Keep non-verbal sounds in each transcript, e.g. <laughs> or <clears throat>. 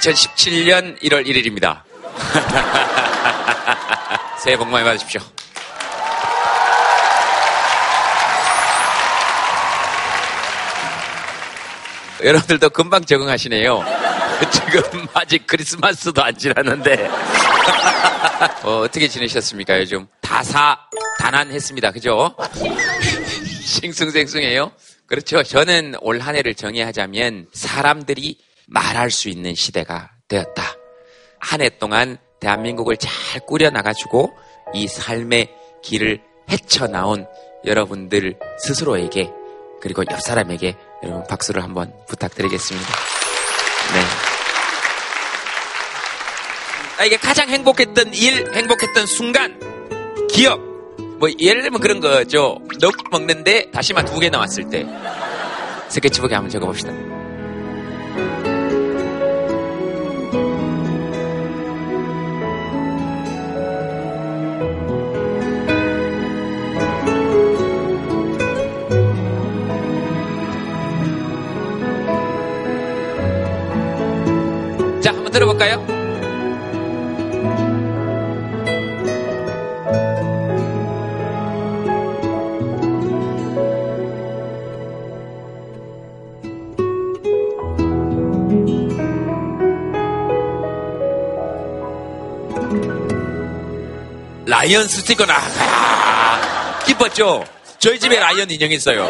2017년 1월 1일입니다. 새해 복 많이 받으십시오. 여러분들도 금방 적응하시네요. <laughs> 지금 아직 크리스마스도 안 지났는데. <laughs> 어, 떻게 지내셨습니까, 요즘? 다사다난했습니다. 그죠? <laughs> 싱숭생숭해요? 그렇죠. 저는 올 한 해를 정의하자면 사람들이 말할 수 있는 시대가 되었다. 한 해 동안 대한민국을 잘 꾸려나가지고 이 삶의 길을 헤쳐나온 여러분들 스스로에게 그리고 옆 사람에게 여러분 박수를 한번 부탁드리겠습니다. 네. 나에게 가장 행복했던 일, 행복했던 순간, 기억. 뭐 예를 들면 그런 거죠. 너 먹는데 다시마 두 개 나왔을 때. 스케치북에 한번 적어봅시다. 한번 들어볼까요? 라이언 스티커 나가 기뻤죠? 저희 집에 라이언 인형 있어요.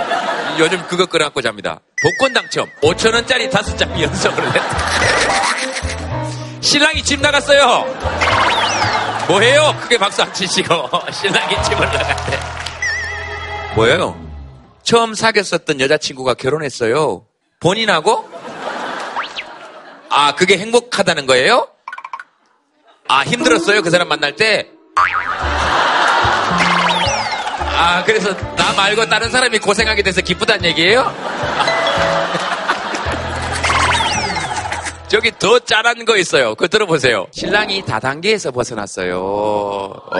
요즘 그거 끌어안고 잡니다. 복권 당첨 5천 원짜리 다섯 장 <laughs> 연속으로 냈다. 신랑이 집 나갔어요. 뭐해요? 크게 박수 안 치시고 <laughs> 신랑이 집을 나갔대. 뭐예요? 처음 사귀었었던 여자친구가 결혼했어요. 본인하고? 아, 그게 행복하다는 거예요? 아, 힘들었어요? 그 사람 만날 때? 아, 그래서 나 말고 다른 사람이 고생하게 돼서 기쁘다는 얘기예요? 저기 더 짠한 거 있어요. 그거 들어보세요. 신랑이 다단계에서 벗어났어요. 어,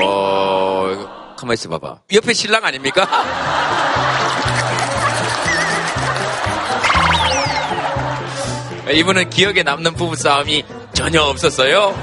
가만 있어 봐봐. 옆에 신랑 아닙니까? <laughs> 이분은 기억에 남는 부부싸움이 전혀 없었어요.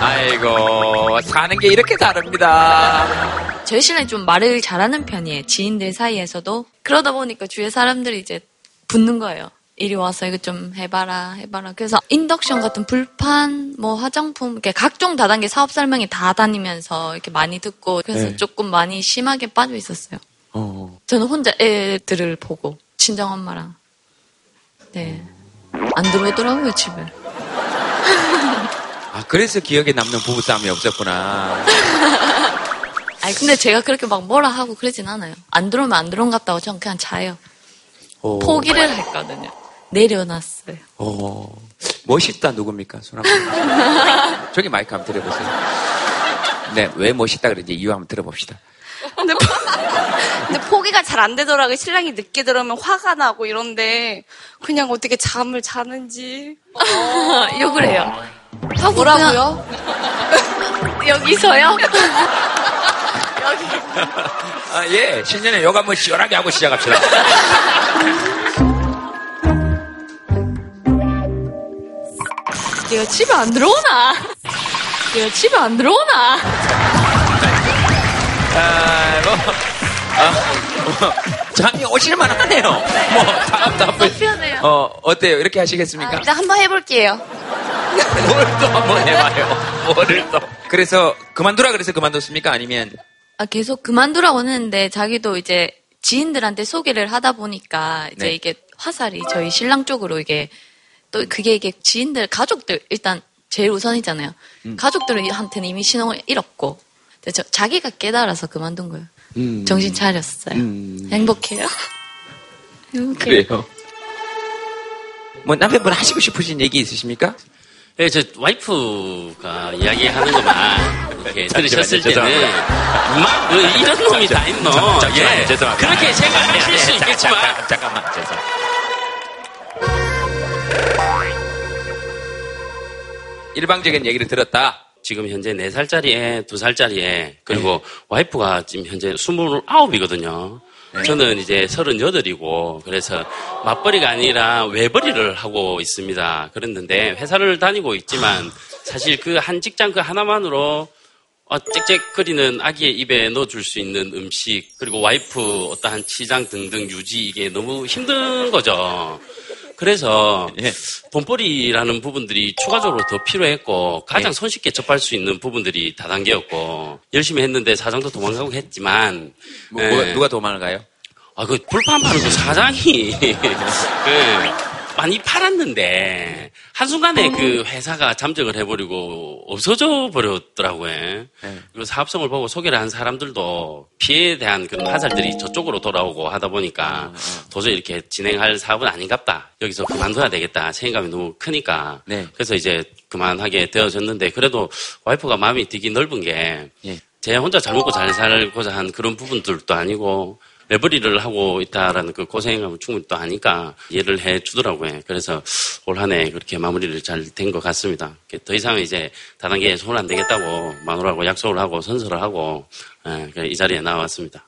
아이고, 사는 게 이렇게 다릅니다. 저희 신랑이 좀 말을 잘하는 편이에요. 지인들 사이에서도. 그러다 보니까 주위에 사람들이 이제 붙는 거예요. 이리 와서 이거 좀 해봐라, 해봐라. 그래서 인덕션 같은 불판, 뭐 화장품, 이렇게 각종 다단계 사업 설명이 다 다니면서 이렇게 많이 듣고 그래서 네. 조금 많이 심하게 빠져 있었어요. 어, 저는 혼자 애들을 보고 친정 엄마랑 네. 안 들어오더라고요 집에. <laughs> 아, 그래서 기억에 남는 부부싸움이 없었구나. <laughs> 아니 근데 제가 그렇게 막 뭐라 하고 그러진 않아요. 안 들어오면 안 들어온 것 같다고 저는 그냥 자요. 오. 포기를 했거든요. 내려놨어요. 오, 멋있다 누굽니까? 손 한번. <laughs> 저기 마이크 한번 들어보세요. 네, 왜 멋있다 그런지 이유 한번 들어봅시다. 근데, 포- 근데 포기가 잘 안 되더라고요. 신랑이 늦게 들어오면 화가 나고 이런데 그냥 어떻게 잠을 자는지. <laughs> 욕을 해요. 하고 뭐라고요? <laughs> 여기서요? 아, 예, 신년에 요거 한번 시원하게 하고 시작합시다. 얘가 집에 안 들어오나? 얘가 집에 안 들어오나? 아, 뭐, 아, 뭐, 잠이 오실만 하네요. 뭐, 다음 답을. 편해요. 어, 어때요? 이렇게 하시겠습니까? 일단 한번 해볼게요. 뭘 또 한번 해봐요. 뭐를 또. 그래서, 그만두라 그래서 그만뒀습니까? 아니면, 아, 계속 그만두라고 했는데 자기도 이제 지인들한테 소개를 하다 보니까 이제 네. 이게 화살이 저희 신랑 쪽으로 이게 또 그게 이게 지인들 가족들 일단 제일 우선이잖아요. 음. 가족들한테는 이미 신호를 잃었고 저, 자기가 깨달아서 그만둔 거예요. 음. 정신 차렸어요. 음. 행복해요. 행복해요. <laughs> 그래요. 뭐, 남편분 하시고 싶으신 얘기 있으십니까? 예, 저 와이프가 이야기하는 것만 이렇게 들으셨을 때는 막그 이런 놈이 다 있노. 예, 죄송합니다. 그렇게 생각하실 아니, 수 아니, 잠- 있겠지만 잠깐, 잠깐만, 죄송. 일방적인 얘기를 들었다. 지금 현재 4살짜리 애, 2살짜리 애, 그리고 와이프가 지금 현재 29이거든요. 저는 이제 38이고, 그래서 맞벌이가 아니라 외벌이를 하고 있습니다. 그랬는데, 회사를 다니고 있지만, 사실 그 한 직장 그 하나만으로 어, 짹짹거리는 아기의 입에 넣어줄 수 있는 음식, 그리고 와이프 어떠한 치장 등등 유지, 이게 너무 힘든 거죠. 그래서 예. 돈벌이라는 부분들이 추가적으로 더 필요했고 가장 예. 손쉽게 접할 수 있는 부분들이 다단계였고 열심히 했는데 사장도 도망가고 했지만 뭐, 예. 누가, 누가 도망을 가요? 아, 그 불판 파는 그 사장이 그 <laughs> 많이 팔았는데 한순간에 그 회사가 잠적을 해버리고 없어져 버렸더라고요. 네. 그리고 사업성을 보고 소개를 한 사람들도 피해에 대한 그런 화살들이 저쪽으로 돌아오고 하다 보니까 도저히 이렇게 진행할 사업은 아닌갑다. 여기서 그만둬야 되겠다. 책임감이 너무 크니까. 네. 그래서 이제 그만하게 되어졌는데 그래도 와이프가 마음이 되게 넓은 게 예. 제 혼자 잘 먹고 잘 살고자 한 그런 부분들도 아니고 매버리를 하고 있다라는 그 고생감을 충분히 또 하니까 이해를 해 주더라고요. 그래서 올 한 해 그렇게 마무리를 잘 된 것 같습니다. 더 이상 이제 다단계에 손을 안 대겠다고 마누라하고 약속을 하고 선서를 하고 예, 이 자리에 나왔습니다.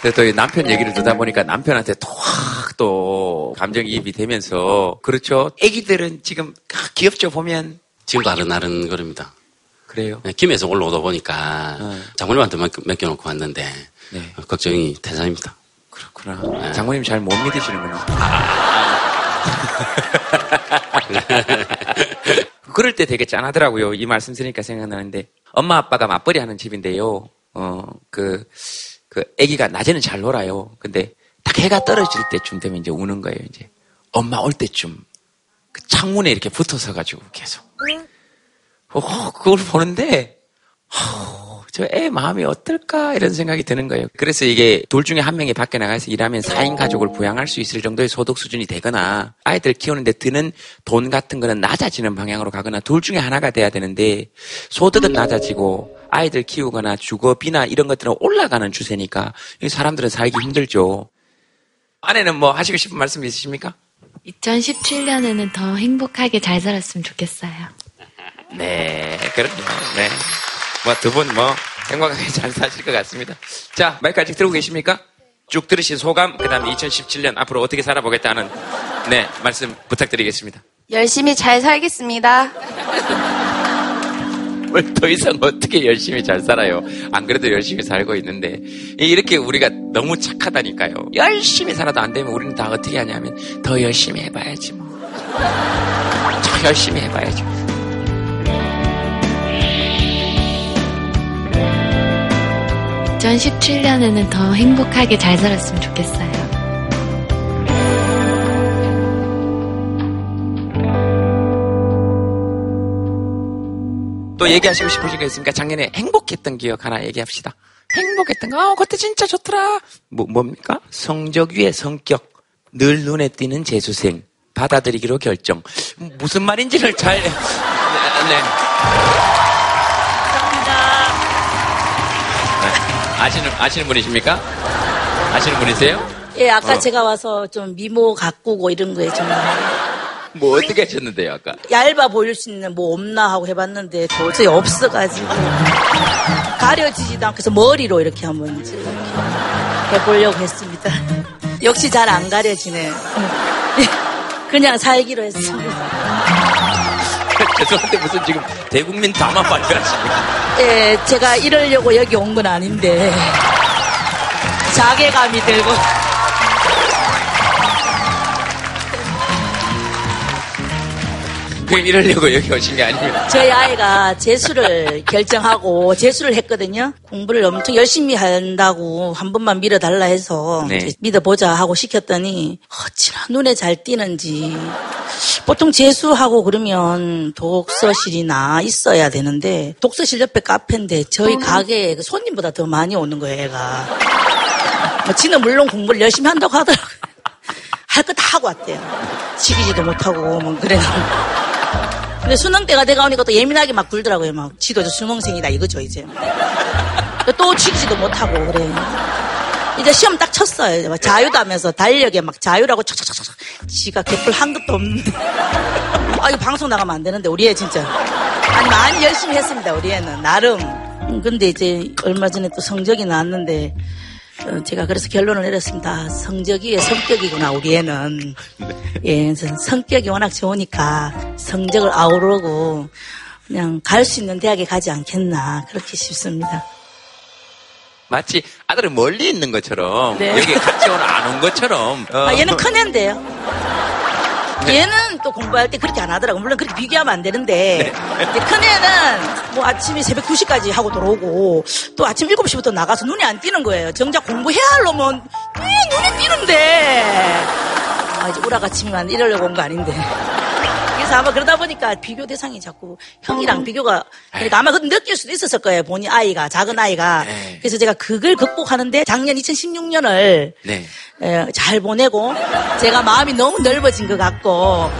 근데 또이 남편 얘기를 듣다 보니까 남편한테 또확또 감정이입이 되면서 그렇죠. 애기들은 지금 아, 귀엽죠 보면 지금도 아른아른 거립니다. 그래요. 예, 김에서 올라오다 보니까 네. 장모님한테 맡- 맡겨놓고 왔는데 네. 어, 걱정이 대단입니다. 그렇구나. 장모님 잘 못 믿으시는군요. <laughs> 그럴 때 되게 짠하더라고요. 이 말씀 들으니까 생각나는데 엄마 아빠가 맞벌이 하는 집인데요. 어, 그, 그 아기가 낮에는 잘 놀아요. 근데 딱 해가 떨어질 때쯤 되면 이제 우는 거예요. 이제 엄마 올 때쯤 그 창문에 이렇게 붙어서 가지고 계속. 어, 그걸 보는데 저애 마음이 어떨까 이런 생각이 드는 거예요. 그래서 이게 둘 중에 한 명이 밖에 나가서 일하면 4인 가족을 부양할 수 있을 정도의 소득 수준이 되거나 아이들 키우는데 드는 돈 같은 거는 낮아지는 방향으로 가거나 둘 중에 하나가 돼야 되는데 소득은 낮아지고 아이들 키우거나 주거비나 이런 것들은 올라가는 추세니까 이 사람들은 살기 힘들죠. 아내는 뭐 하시고 싶은 말씀 있으십니까? 2017년에는 더 행복하게 잘 살았으면 좋겠어요. 네, 그럼요. 네. 뭐, 두 분 뭐, 행복하게 <laughs> 잘 사실 것 같습니다. 자, 마이크 아직 들고 계십니까? 쭉 들으신 소감, 그 다음에 2017년 앞으로 어떻게 살아보겠다는, 네, 말씀 부탁드리겠습니다. 열심히 잘 살겠습니다. <laughs> 뭘더 이상 어떻게 열심히 잘 살아요? 안 그래도 열심히 살고 있는데, 이렇게 우리가 너무 착하다니까요. 열심히 살아도 안 되면 우리는 다 어떻게 하냐면, 더 열심히 해봐야지 뭐. 더 열심히 해봐야지. 2017년에는 더 행복하게 잘 살았으면 좋겠어요. 또 얘기하시고 싶으신 거 있습니까? 작년에 행복했던 기억 하나 얘기합시다. 행복했던 거, 아, 그때 진짜 좋더라. 뭐, 뭡니까? 성적 위의 성격. 늘 눈에 띄는 재수생. 받아들이기로 결정. 무슨 말인지를 잘, <laughs> 네. 네. 아시는, 아시는 분이십니까? 아시는 분이세요? 예, 아까 어. 제가 와서 좀 미모 가꾸고 이런 거에 좀뭐 어떻게 하셨는데요, 아까? 얇아 보일 수 있는 뭐 없나 하고 해봤는데 도저히 없어가지고 가려지지도 않고 해서 머리로 이렇게 한번 이제 이렇게 해보려고 했습니다. <laughs> 역시 잘 안 가려지네. 그냥 살기로 했습니다. <laughs> 죄송한데 무슨 지금 대국민 담화 발표하십니까? 예, 제가 이러려고 여기 온 건 아닌데 자괴감이 들고 그럼 이러려고 여기 오신 게 아닙니다. 저희 아이가 재수를 결정하고 재수를 했거든요. 공부를 엄청 열심히 한다고 한 번만 밀어달라 해서 네. 믿어보자 하고 시켰더니 어찌나 눈에 잘 띄는지 보통 재수하고 그러면 독서실이나 있어야 되는데 독서실 옆에 카페인데 저희 가게에 그 손님보다 더 많이 오는 거예요, 애가. 뭐 지는 물론 공부를 열심히 한다고 하더라고요. 할 거 다 하고 왔대요. 지기지도 못하고 뭐 그래서. 근데 수능 때가 돼가 오니까 또 예민하게 막 굴더라고요. 막 지도 저 수능생이다 이거죠 이제. 또 치기지도 못하고 그래. 이제 시험 딱 쳤어요. 막 자유다면서 달력에 막 자유라고 척척척척. 지가 개뿔 한 것도 없는데. <laughs> 아, 이거 방송 나가면 안 되는데, 우리 애 진짜. 아니, 많이 열심히 했습니다, 우리 애는. 나름. 음, 근데 이제 얼마 전에 또 성적이 나왔는데, 어, 제가 그래서 결론을 내렸습니다. 아, 성적이 왜 성격이구나, 우리 애는. 예, 성격이 워낙 좋으니까 성적을 아우르고 그냥 갈 수 있는 대학에 가지 않겠나, 그렇게 싶습니다. 마치 아들은 멀리 있는 것처럼 네. 여기 같이 오늘 안 온 것처럼 어, 아, 얘는 큰 애인데요. 얘는 또 공부할 때 그렇게 안 하더라고. 물론 그렇게 비교하면 안 되는데. 이제 큰 애는 뭐 아침에 새벽 2시까지 하고 들어오고 또 아침 7시부터 나가서 눈이 안 띄는 거예요. 정작 공부해야 하려면 왜 눈이 띄는데. 아, 이제 우라가 치면 이러려고 온 거 아닌데. 그래서 아마 그러다 보니까 비교 대상이 자꾸 형이랑 비교가 그러니까 아마 그 느낄 수도 있었을 거예요. 본인 아이가 작은 아이가. 네. 그래서 제가 그걸 극복하는데 작년 2016년을 네. 예, 잘 보내고 제가 마음이 너무 넓어진 것 같고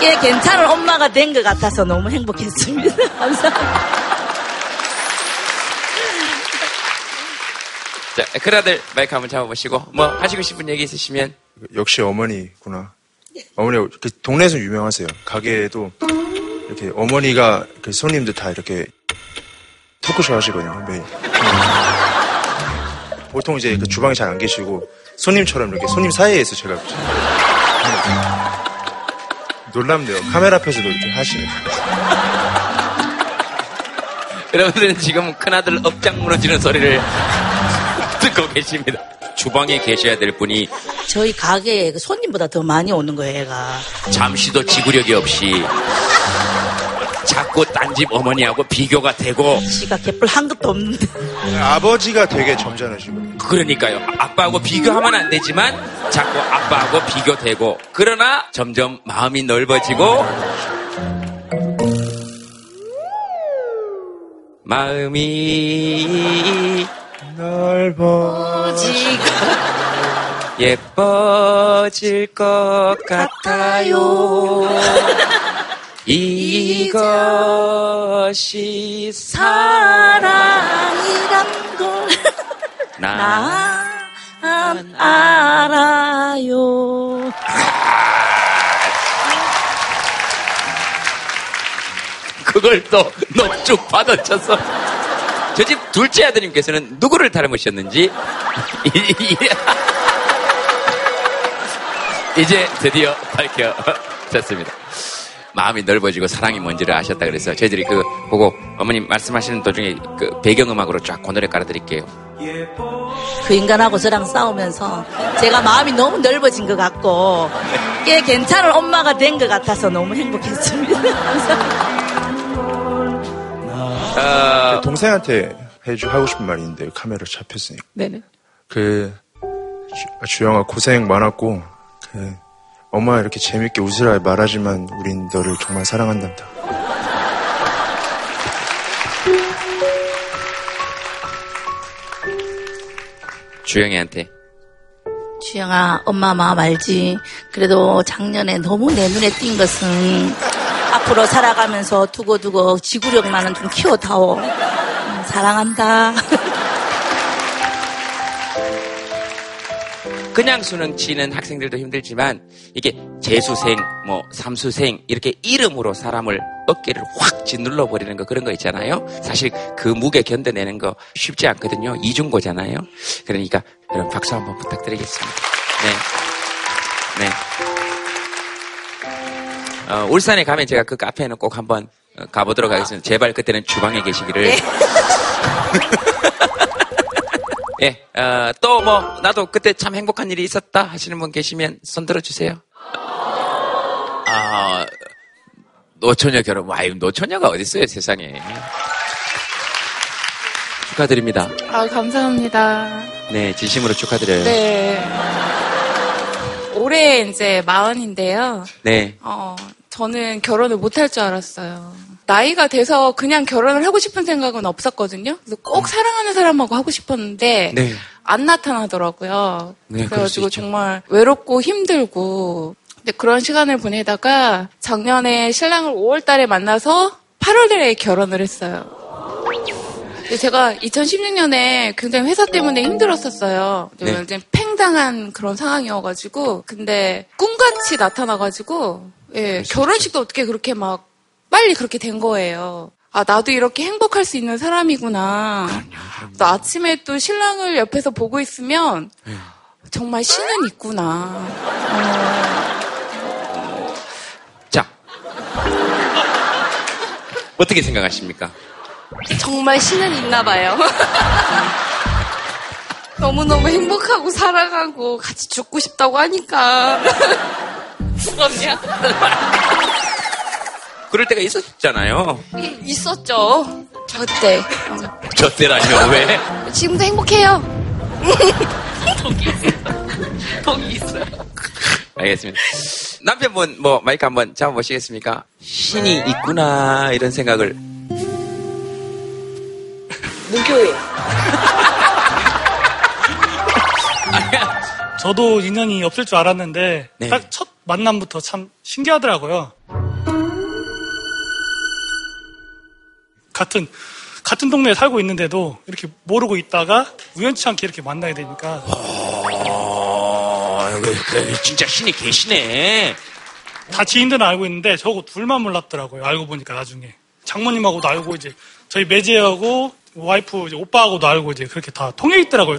꽤 괜찮은 엄마가 된 것 같아서 너무 행복했습니다. <laughs> 감사합니다. 자, 큰아들 마이크 한번 잡아보시고 뭐 하시고 싶은 얘기 있으시면 역시 어머니구나. 어머니 그 동네에서 유명하세요. 가게에도 이렇게 어머니가 그 손님들 다 이렇게 토크쇼 하시거든요. 매일. 보통 이제 그 주방에 잘 안 계시고 손님처럼 이렇게 손님 사이에서 제가 놀랍네요. 카메라 앞에서도 이렇게 하시는. <laughs> 여러분들은 지금 큰아들 억장 무너지는 소리를 <laughs> 듣고 계십니다. 주방에 계셔야 될 분이 저희 가게에 그 손님보다 더 많이 오는 거예요, 애가. 잠시도 지구력이 없이 자꾸 딴 집 어머니하고 비교가 되고 지가 개뿔 한 것도 없는데. 아버지가 되게 점잖으시고 그러니까요. 아빠하고 비교하면 안 되지만 자꾸 아빠하고 비교되고 그러나 점점 마음이 넓어지고 마음이 넓어 예뻐질 것 같아요. <laughs> 이것이 사랑이란 걸. 나난 알아요. 그걸 또 넙죽 받아쳐서 저 집 둘째 아드님께서는 누구를 닮으셨는지 <laughs> 이- 이제 드디어 밝혀졌습니다. 마음이 넓어지고 사랑이 뭔지를 아셨다 그래서 저희들이 그 보고 어머님 말씀하시는 도중에 그 배경음악으로 쫙그 노래 깔아드릴게요. 그 인간하고 저랑 싸우면서 제가 마음이 너무 넓어진 것 같고 꽤 괜찮은 엄마가 된 것 같아서 너무 행복했습니다. 감사합니다. <laughs> 어, 동생한테 해주 하고 싶은 말이 있는데 카메라 잡혔으니까. 네네. 그 주- 주영아 고생 많았고 그 엄마 이렇게 재밌게 웃으라 말하지만 우린 너를 정말 사랑한단다. 주영이한테 주영아, 엄마 마음 알지? 그래도 작년에 너무 내 눈에 띈 것은 앞으로 살아가면서 두고두고 지구력만은 좀 키워다오. 음, 사랑한다. <laughs> 그냥 수능 치는 학생들도 힘들지만 이게 재수생, 뭐 삼수생 이렇게 이름으로 사람을 어깨를 확 짓눌러 버리는 거 그런 거 있잖아요. 사실 그 무게 견뎌내는 거 쉽지 않거든요. 이중고잖아요. 그러니까 여러분 박수 한번 부탁드리겠습니다. 네, 네. 어, 울산에 가면 제가 그 카페에는 꼭 한번 어, 가보도록 하겠습니다. 제발 그때는 주방에 계시기를. <laughs> 예, 어, 또 뭐, 나도 그때 참 행복한 일이 있었다 하시는 분 계시면 손 들어주세요. 아, 노처녀 결혼, 와이, 노처녀가 어딨어요, 세상에. 축하드립니다. 아, 감사합니다. 네, 진심으로 축하드려요. 네. 올해 이제 마흔인데요. 네. 어, 저는 결혼을 못할 줄 알았어요. 나이가 돼서 그냥 결혼을 하고 싶은 생각은 없었거든요. 그래서 꼭 사랑하는 사람하고 하고 싶었는데 네. 안 나타나더라고요. 네, 그래가지고. 정말 외롭고 힘들고 근데 그런 시간을 보내다가 작년에 신랑을 5월 달에 만나서 8월 달에 결혼을 했어요. 제가 2016년에 굉장히 회사 때문에 힘들었었어요. 네. 완전 팽당한 그런 상황이어가지고 근데 꿈같이 나타나가지고 예, 결혼식도 어떻게 그렇게 막 빨리 그렇게 된 거예요. 아 나도 이렇게 행복할 수 있는 사람이구나. 또 아침에 또 신랑을 옆에서 보고 있으면 정말 신은 있구나. 자. 어떻게 생각하십니까? 정말 신은 있나 봐요. <laughs> 너무너무 행복하고 살아가고 같이 죽고 싶다고 하니까. <laughs> 부럽냐? 그럴 때가 있었잖아요. 있었죠. 저 때. <laughs> 저 때라뇨, 왜? 지금도 행복해요. <laughs> 턱이 있어요. 알겠습니다. 남편분, 뭐, 마이크 한번 잡아보시겠습니까? 신이 있구나, 이런 생각을. 무교회. <laughs> 저도 인연이 없을 줄 알았는데 네. 딱 첫 만남부터 참 신기하더라고요. 같은 같은 동네에 살고 있는데도 이렇게 모르고 있다가 우연치 않게 이렇게 만나게 되니까 어, 그래, 진짜 신이 계시네. 다 지인들은 알고 있는데 저거 둘만 몰랐더라고요. 알고 보니까 나중에 장모님하고도 알고 이제 저희 매제하고 와이프 이제 오빠하고도 알고 이제 그렇게 다 통해 있더라고요.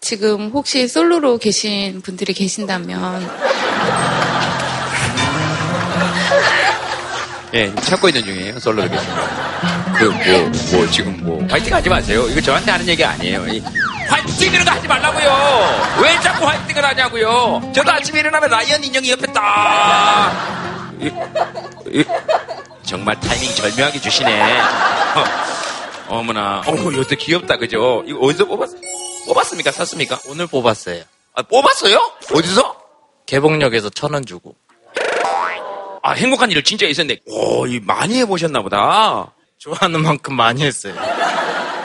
지금 혹시 솔로로 계신 분들이 계신다면 예, 찾고 있는 중이에요, 솔로로 계신 거. 그, 뭐, 뭐, 지금 뭐, 화이팅 하지 마세요. 이거 저한테 하는 얘기 아니에요. 이, 화이팅 이런 거 하지 말라고요! 왜 자꾸 화이팅을 하냐고요! 저도 아침에 일어나면 라이언 인형이 옆에 딱! 이, 이, 정말 타이밍 절묘하게 주시네. 어, 머나 어머, 요새 귀엽다, 그죠? 이거 어디서 뽑았, 뽑았습니까? 샀습니까? 오늘 뽑았어요. 아, 뽑았어요? 어디서? 개봉역에서 천 원 주고. 아, 행복한 일을 진짜 있었네. 오, 이 많이 해보셨나 보다. 좋아하는 만큼 많이 했어요.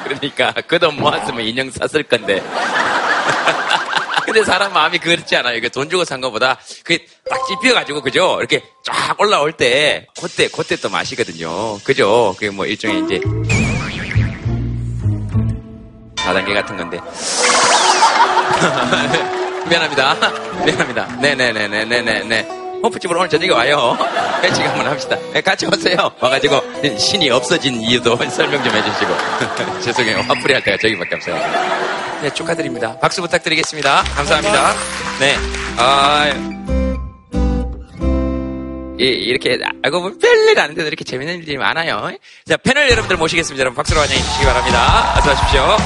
그러니까 그돈 모았으면 인형 샀을 건데. <laughs> 근데 사람 마음이 그렇지 않아요. 이게 돈 주고 산 거보다 그게 딱 찝혀가지고 그죠? 이렇게 쫙 올라올 때 그때 그때 또 맛이거든요. 그죠? 그게 뭐 일종의 이제 4단계 같은 건데. <laughs> 미안합니다. <laughs> 미안합니다. 네네네네네네. 호프집으로 오늘 저녁에 와요. <laughs> 회식 한번 합시다. 네, 같이 오세요. 와가지고 신이 없어진 이유도 <laughs> 설명 좀 해주시고. <laughs> 죄송해요. 화풀이 할 때가 저기밖에 없어요. 네, 축하드립니다. 박수 부탁드리겠습니다. 감사합니다. 네. 아, 이- 이렇게 알고 보면 별일 아닌데도 이렇게 재밌는 일들이 많아요. 자, 패널 여러분들 모시겠습니다. 여러분 박수로 환영해 주시기 바랍니다. 어서 오십시오.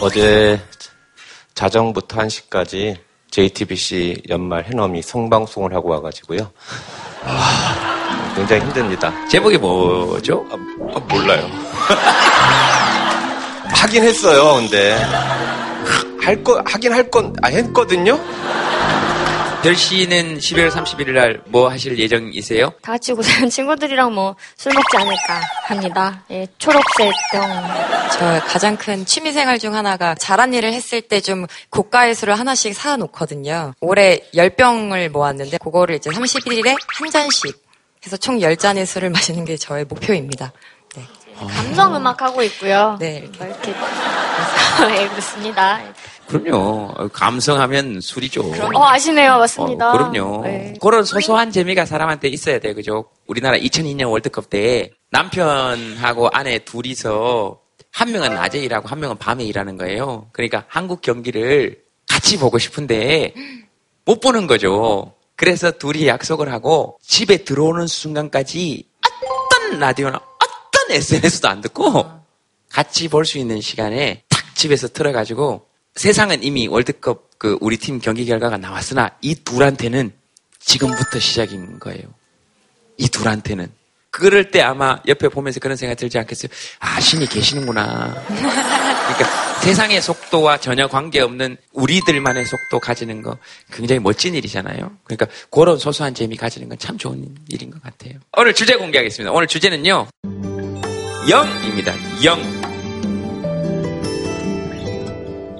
어제 자정부터 1시까지 JTBC 연말 해넘이 생방송을 하고 와가지고요. 아, 굉장히 힘듭니다. 제목이 뭐죠? 아, 몰라요. <laughs> 하긴 했어요, 근데. 할 거, 하긴 할 건, 아, 했거든요? 별 씨는 12월 31일 날 뭐 하실 예정이세요? 다 같이 고생한 <laughs> 친구들이랑 뭐 술 먹지 않을까 합니다. 예, 초록색 병. 저 가장 큰 취미 생활 중 하나가 잘한 일을 했을 때 좀 고가의 술을 하나씩 사 놓거든요. 올해 10병을 모았는데 그거를 이제 31일에 한 잔씩 해서 총 10잔의 술을 <laughs> 마시는 게 저의 목표입니다. 네. 감성 음악 하고 있고요. 네. 뭐 이렇게 예, 그렇습니다. 그럼요. 감성하면 술이죠. 어 아시네요, 맞습니다. 어, 그럼요. 네. 그런 소소한 재미가 사람한테 있어야 돼요. 그죠? 우리나라 2002년 월드컵 때 남편하고 아내 둘이서 한 명은 낮에 일하고 한 명은 밤에 일하는 거예요. 그러니까 한국 경기를 같이 보고 싶은데 못 보는 거죠. 그래서 둘이 약속을 하고 집에 들어오는 순간까지 어떤 라디오나 어떤 SNS도 안 듣고 같이 볼 수 있는 시간에 탁 집에서 틀어가지고 세상은 이미 월드컵 그 우리 팀 경기 결과가 나왔으나 이 둘한테는 지금부터 시작인 거예요. 이 둘한테는. 그럴 때 아마 옆에 보면서 그런 생각 들지 않겠어요? 아, 신이 계시는구나. 그러니까 세상의 속도와 전혀 관계없는 우리들만의 속도 가지는 거 굉장히 멋진 일이잖아요. 그러니까 그런 소소한 재미 가지는 건 참 좋은 일인 것 같아요. 오늘 주제 공개하겠습니다. 오늘 주제는요. 영입니다. 영.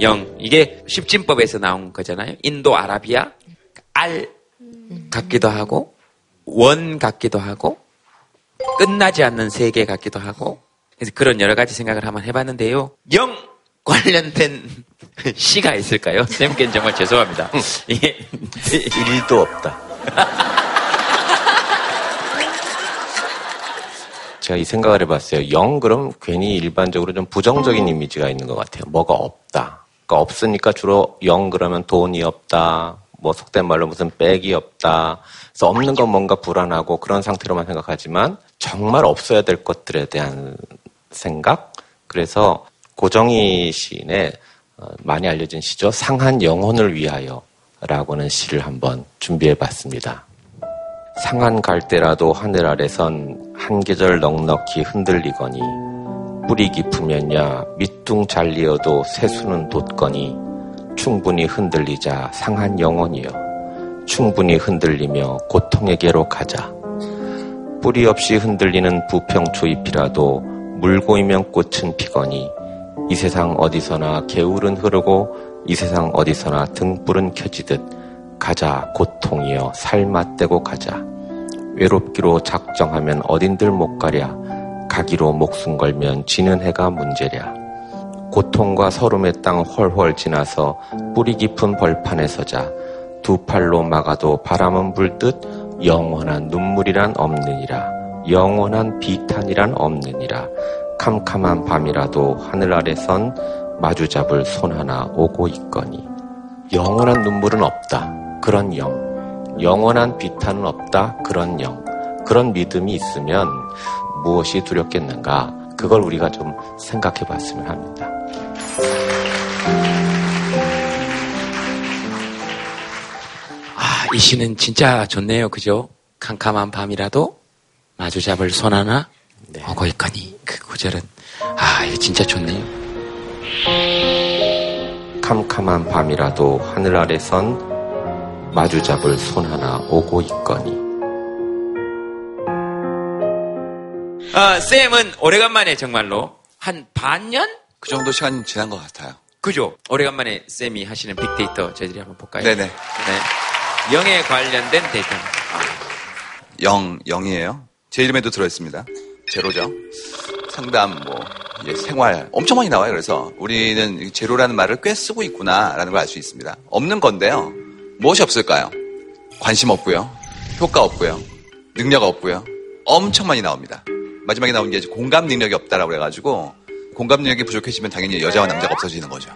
영. 이게 십진법에서 나온 거잖아요. 인도 아라비아 알 같기도 하고 원 같기도 하고 끝나지 않는 세계 같기도 하고 그래서 그런 여러 가지 생각을 한번 해봤는데요. 영 관련된 <laughs> 시가 있을까요? 쌤께는 정말 죄송합니다. 이게 <laughs> 일도 없다. <laughs> 제가 이 생각을 해봤어요. 영 그럼 괜히 일반적으로 좀 부정적인 이미지가 있는 것 같아요. 뭐가 없다. 그러니까 없으니까 주로 영 그러면 돈이 없다. 뭐 속된 말로 무슨 백이 없다. 그래서 없는 건 뭔가 불안하고 그런 상태로만 생각하지만 정말 없어야 될 것들에 대한 생각. 그래서 고정희 시인의 어, 많이 알려진 시죠. 상한 영혼을 위하여 라고 하는 시를 한번 준비해 봤습니다. 상한 갈대라도 하늘 아래선 한 계절 넉넉히 흔들리거니 뿌리 깊으면야 밑둥 잘리어도 새수는 돋거니 충분히 흔들리자 상한 영혼이여. 충분히 흔들리며 고통에게로 가자. 뿌리 없이 흔들리는 부평초잎이라도 물고이면 꽃은 피거니 이 세상 어디서나 개울은 흐르고 이 세상 어디서나 등불은 켜지듯 가자 고통이여. 살맛대고 가자. 외롭기로 작정하면 어딘들 못 가랴 가기로 목숨 걸면 지는 해가 문제랴 고통과 서름의 땅 훨훨 지나서 뿌리 깊은 벌판에 서자 두 팔로 막아도 바람은 불듯 영원한 눈물이란 없느니라 영원한 비탄이란 없느니라 캄캄한 밤이라도 하늘 아래선 마주 잡을 손 하나 오고 있거니 영원한 눈물은 없다. 그런 영. 영원한 비탄은 없다. 그런 영. 그런 믿음이 있으면 무엇이 두렵겠는가? 그걸 우리가 좀 생각해 봤으면 합니다. 아, 이 시는 진짜 좋네요. 그죠? 캄캄한 밤이라도 마주 잡을 손 하나 오고 있거니. 그 구절은, 아, 이거 진짜 좋네요. 캄캄한 밤이라도 하늘 아래선 마주 잡을 손 하나 오고 있거니. 아, 쌤은 오래간만에 정말로 한 반년? 그 정도 시간이 지난 것 같아요. 그죠? 오래간만에 쌤이 하시는 빅데이터 저희들이 한번 볼까요? 네네. 네. 영에 관련된 데이터. 영, 영이에요. 제 이름에도 들어있습니다. 제로죠. 상담, 뭐, 이제 생활. 엄청 많이 나와요. 그래서 우리는 제로라는 말을 꽤 쓰고 있구나라는 걸 알 수 있습니다. 없는 건데요. 무엇이 없을까요? 관심 없고요. 효과 없고요. 능력 없고요. 엄청 많이 나옵니다. 마지막에 나온 게 공감 능력이 없다라고 그래가지고 공감 능력이 부족해지면 당연히 여자와 남자가 없어지는 거죠.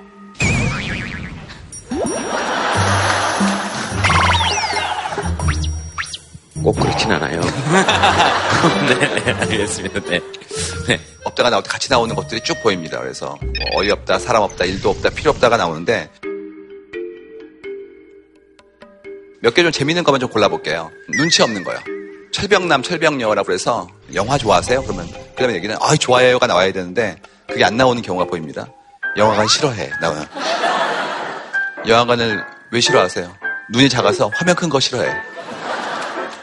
꼭 그렇진 않아요. 네, <laughs> 네, 알겠습니다. 네. 네. 없다가 나올 때 같이 나오는 것들이 쭉 보입니다. 그래서 뭐 어이없다, 사람 없다, 일도 없다, 필요 없다가 나오는데 몇 개 좀 재밌는 것만 좀 골라볼게요. 눈치 없는 거요. 철병남, 철병여라고 해서 영화 좋아하세요? 그러면 그 다음에 얘기는 아 좋아해요가 나와야 되는데 그게 안 나오는 경우가 보입니다. 영화관 싫어해 나와요. 영화관을 왜 싫어하세요? 눈이 작아서 화면 큰 거 싫어해.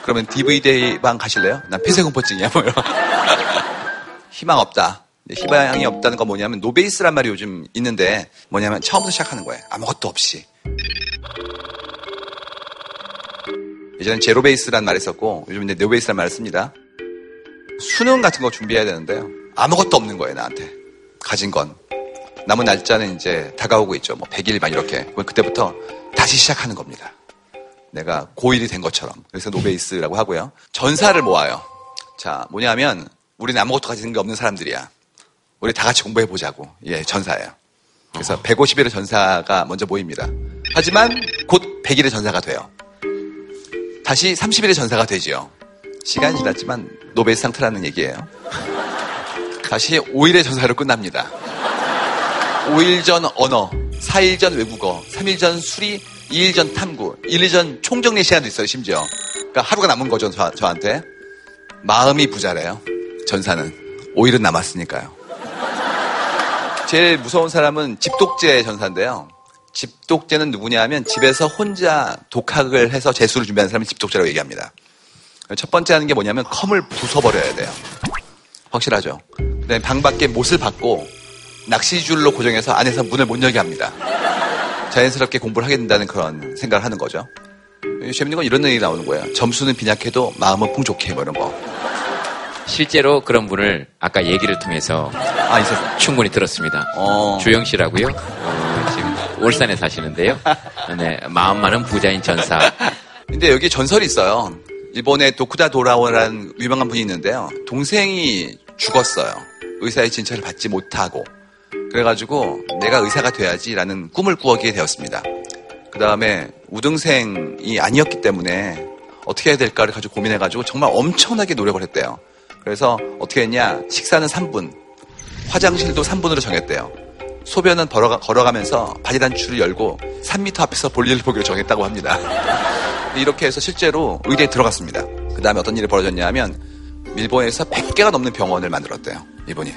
그러면 DVD 방 가실래요? 난 폐쇄공포증이야 뭐 이런. <laughs> 희망 없다. 희망이 없다는 건 뭐냐면 노베이스란 말이 요즘 있는데 뭐냐면 처음부터 시작하는 거예요. 아무것도 없이. 예전엔 제로베이스란 말이 있었고 요즘 이제 노베이스란 말을 씁니다. 수능 같은 거 준비해야 되는데요. 아무것도 없는 거예요 나한테. 가진 건. 남은 날짜는 이제 다가오고 있죠. 뭐 100일 만 이렇게. 그때부터 다시 시작하는 겁니다. 내가 고1이 된 것처럼. 그래서 노베이스라고 하고요. 전사를 모아요. 자, 뭐냐면 우리는 아무것도 가진 게 없는 사람들이야. 우리 다 같이 공부해 보자고. 예, 전사예요. 그래서 150일의 전사가 먼저 모입니다. 하지만 곧 100일의 전사가 돼요. 다시 30일의 전사가 되지요. 시간이 지났지만 노베이스 상태라는 얘기예요. 다시 5일의 전사로 끝납니다. 5일 전 언어, 4일 전 외국어, 3일 전 수리, 2일 전 탐구, 1일 전 총정리 시간도 있어요, 심지어. 그러니까 하루가 남은 거죠, 저, 저한테. 마음이 부자래요. 전사는. 5일은 남았으니까요. 제일 무서운 사람은 집독제 전사인데요. 집독제는 누구냐 하면 집에서 혼자 독학을 해서 재수를 준비하는 사람이 집독제라고 얘기합니다. 첫 번째 하는 게 뭐냐면 컴을 부숴버려야 돼요. 확실하죠? 그다음에 방 밖에 못을 받고 낚시줄로 고정해서 안에서 문을 못 열게 합니다. 자연스럽게 공부를 하게 된다는 그런 생각을 하는 거죠. 재밌는 건 이런 얘기 나오는 거예요. 점수는 빈약해도 마음은 풍족해, 뭐 이런 거. 실제로 그런 분을 아까 얘기를 통해서 아. 충분히 들었습니다. 주영 씨라고요. 어, 울산에 사시는데요. 네, 마음만은 부자인 전사. 근데 여기 전설이 있어요. 일본의 도쿠다 도라오라는 유명한 분이 있는데요. 동생이 죽었어요. 의사의 진찰을 받지 못하고. 그래가지고 내가 의사가 돼야지라는 꿈을 꾸게 되었습니다. 그 다음에 우등생이 아니었기 때문에 어떻게 해야 될까를 가지고 고민해가지고 정말 엄청나게 노력을 했대요. 그래서 어떻게 했냐? 식사는 3분, 화장실도 3분으로 정했대요. 소변은 걸어가, 걸어가 면서 바지 단추를 열고 3m 앞에서 볼일을 보기로 정했다고 합니다. <laughs> 이렇게 해서 실제로 의대에 들어갔습니다. 그 다음에 어떤 일이 벌어졌냐 하면 일본에서 100개가 넘는 병원을 만들었대요. 이분이.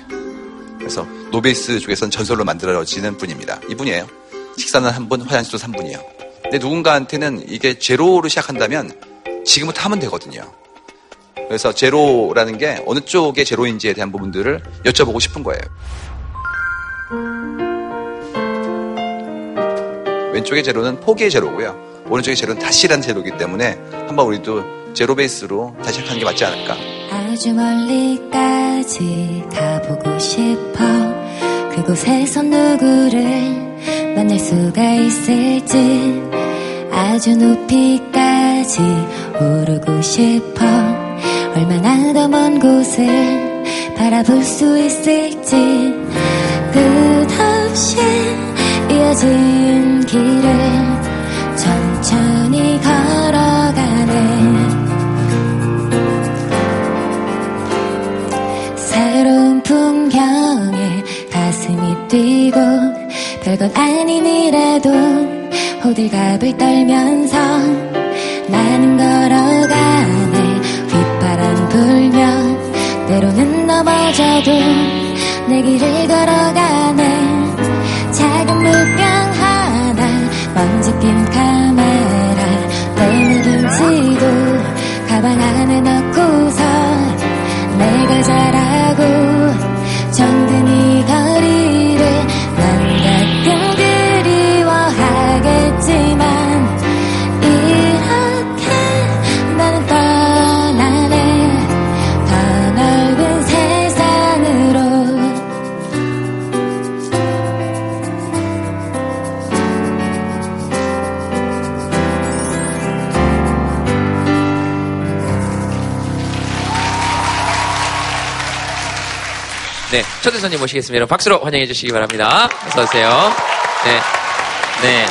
그래서 노베이스 쪽에서는 전설로 만들어지는 분입니다. 이분이에요. 식사는 한 분, 화장실도 3분이요. 근데 누군가한테는 이게 제로로 시작한다면 지금부터 하면 되거든요. 그래서 제로라는 게 어느 쪽의 제로인지에 대한 부분들을 여쭤보고 싶은 거예요. 왼쪽의 제로는 포기의 제로고요. 오른쪽의 제로는 다시라는 제로이기 때문에 한번 우리도 제로 베이스로 다시 시작하는 게 맞지 않을까. 아주 멀리까지 가보고 싶어 그곳에서 누구를 만날 수가 있을지 아주 높이까지 오르고 싶어 얼마나 더 먼 곳을 바라볼 수 있을지 끝없이 이어진 길을 천천히 걸어가네. 새로운 풍경에 가슴이 뛰고 별건 아니니라도 호들갑을 떨면서 나는 걸어가네. 휘바람 불며 때로는 넘어져도 내 길을 걸어가네. 작은 물병 하나 먼지 낀 카메라 내 묵은지도 가방 안에 넣고서 내가 잘하고 정든 이 거리 초대 손님 모시겠습니다. 박수로 환영해 주시기 바랍니다. 어서 오세요. 네, 네.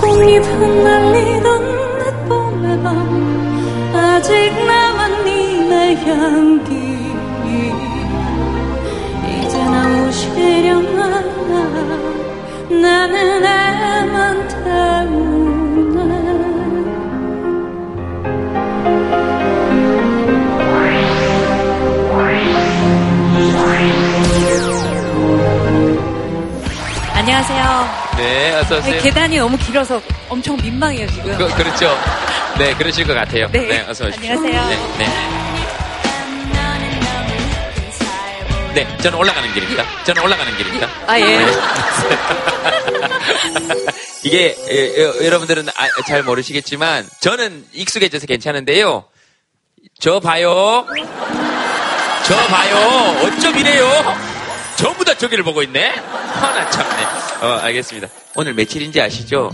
꽃잎 흩날리던 늦봄의 밤 아직 남은 니네 향기 이제 나 오시려나 나는 애만 때문 안녕하세요. 네, 어서 오세요. 계단이 너무 길어서 엄청 민망해요, 지금. 그, 그렇죠. 네, 그러실 것 같아요. 네. 어서 오십시오. 안녕하세요. 네, 네. 네, 저는 올라가는 길입니다. 저는 올라가는 길입니다. 아, 예. 네. <laughs> 이게 예, 여- 여러분들은 아- 잘 모르시겠지만 저는 익숙해져서 괜찮은데요. 저 봐요. 저 봐요. 어쩜 이래요? 전부 다 저기를 보고 있네. 하나 참네. 어, 알겠습니다. 오늘 며칠인지 아시죠?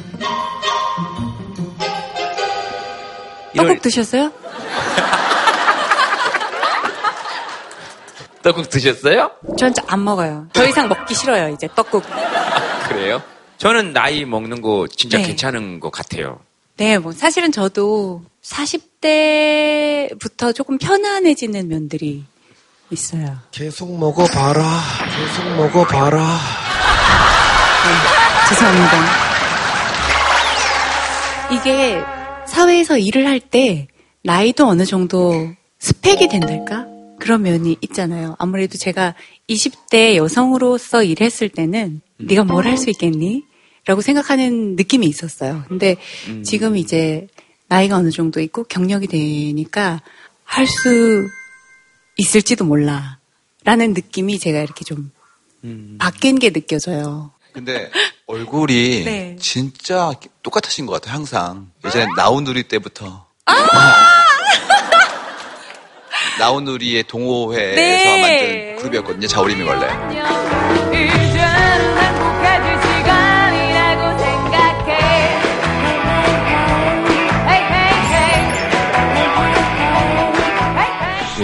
떡국 드셨어요? <laughs> 떡국 드셨어요? 전안 먹어요. 더 이상 먹기 싫어요, 이제 떡국. 그래요? 저는 나이 먹는 거 진짜 네. 괜찮은 것 같아요. 네, 뭐 사실은 저도 40대부터 조금 편안해지는 면들이 있어요. 계속 먹어봐라. 계속 먹어봐라. 죄송합니다. 이게 사회에서 일을 할 때 나이도 어느 정도 스펙이 된달까? 그런 면이 있잖아요. 아무래도 제가 20대 여성으로서 일했을 때는 네가 뭘 할 수 있겠니? 라고 생각하는 느낌이 있었어요. 근데 지금 이제 나이가 어느 정도 있고 경력이 되니까 할 수 있을지도 몰라. 라는 느낌이 제가 이렇게 좀 바뀐 게 느껴져요. 근데 얼굴이 <laughs> 네. 진짜 똑같으신 것 같아요, 항상. 예전에 나우누리 때부터. <laughs> 나우누리의 동호회에서 네. 만든 그룹이었거든요, 자우림이 원래.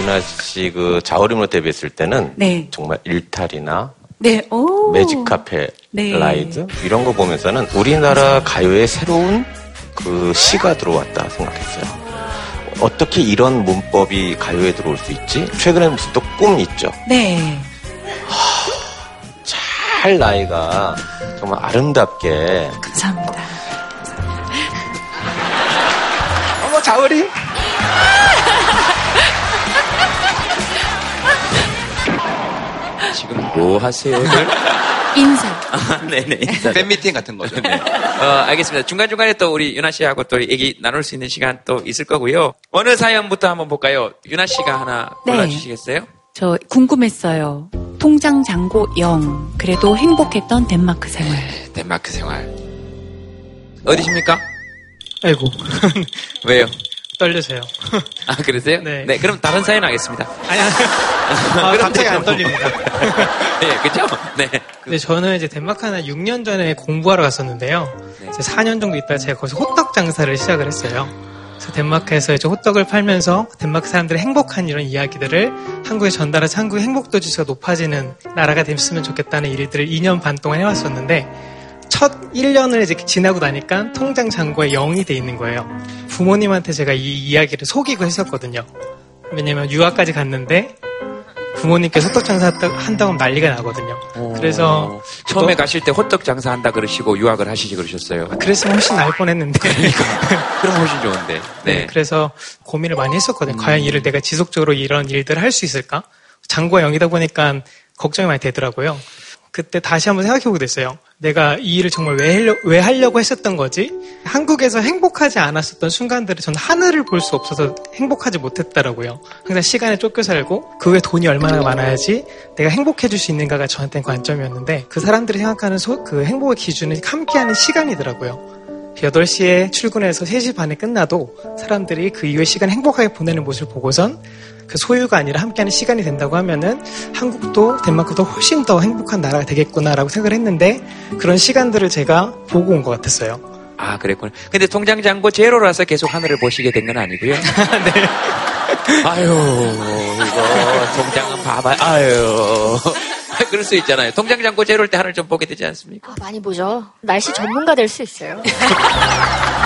유나 씨그 자우림으로 데뷔했을 때는 네. 정말 일탈이나 네, 오. 매직 카페 네. 라이드 이런 거 보면서는 우리나라 가요에 새로운 그 시가 들어왔다 생각했어요. 어떻게 이런 문법이 가요에 들어올 수 있지? 최근에 무슨 또 꿈 있죠. 네. 잘 나이가 정말 아름답게 감사합니다. 어머 자우림 뭐 하세요? 인사. 아, 네네. 인사. 팬미팅 같은 거죠. 네. 어, 알겠습니다. 중간중간에 또 우리 유나 씨하고 또 얘기 나눌 수 있는 시간 또 있을 거고요. 어느 사연부터 한번 볼까요? 유나 씨가 하나 네. 골라주시겠어요? 저 궁금했어요. 통장 잔고 0. 그래도 행복했던 덴마크 생활. 덴마크 생활. 어디십니까? 아이고. <laughs> 왜요? 떨려서요. 아, 그러세요? 네. 그럼 다른 사연 하겠습니다. 아니, 아, 갑자기 안 떨립니다. 네, <laughs> 그죠? 네. 근데 저는 이제 덴마크 한 6년 전에 공부하러 갔었는데요. 이제 4년 정도 있다가 제가 거기서 호떡 장사를 시작을 했어요. 그래서 덴마크에서 이제 호떡을 팔면서 덴마크 사람들의 행복한 이런 이야기들을 한국에 전달해서 한국의 행복도 지수가 높아지는 나라가 됐으면 좋겠다는 일들을 2년 반 동안 해왔었는데 첫 1년을 이제 지나고 나니까 통장 잔고에 0이 돼 있는 거예요. 부모님한테 제가 이 이야기를 속이고 했었거든요. 왜냐면 유학까지 갔는데 부모님께서 호떡 장사 한다- 한다고 난리가 나거든요. 그래서 처음에 또- 가실 때 호떡 장사 한다 그러시고 유학을 하시지 그러셨어요. 그랬으면 훨씬 나을 뻔했는데. <laughs> 그럼 훨씬 좋은데. 네. 그래서 고민을 많이 했었거든요. 과연 이를 내가 지속적으로 이런 일들을 할 수 있을까? 장고가 0이다 보니까 걱정이 많이 되더라고요. 그때 다시 한번 생각해보게 됐어요. 내가 이 일을 정말 왜, 하려, 왜 하려고 했었던 거지? 한국에서 행복하지 않았었던 순간들을 저는 하늘을 볼 수 없어서 행복하지 못했더라고요. 항상 시간에 쫓겨 살고 그 외에 돈이 얼마나 많아야지 내가 행복해질 수 있는가가 저한테는 관점이었는데 그 사람들이 생각하는 소- 그 행복의 기준은 함께하는 시간이더라고요. 8시에 출근해서 3시 반에 끝나도 사람들이 그 이후의 시간 행복하게 보내는 모습을 보고선 그 소유가 아니라 함께하는 시간이 된다고 하면은 한국도 덴마크도 훨씬 더 행복한 나라가 되겠구나라고 생각을 했는데 그런 시간들을 제가 보고 온 것 같았어요. 아, 그랬구나. 근데 통장 잔고 제로라서 계속 하늘을 보시게 된 건 아니고요. <laughs> 네. 아유, 이거 통장은 봐봐. 아유. <laughs> 그럴 수 있잖아요. 통장 잔고 제로일 때 하늘 좀 보게 되지 않습니까? 아, 많이 보죠. 날씨 전문가 될 수 있어요. <laughs>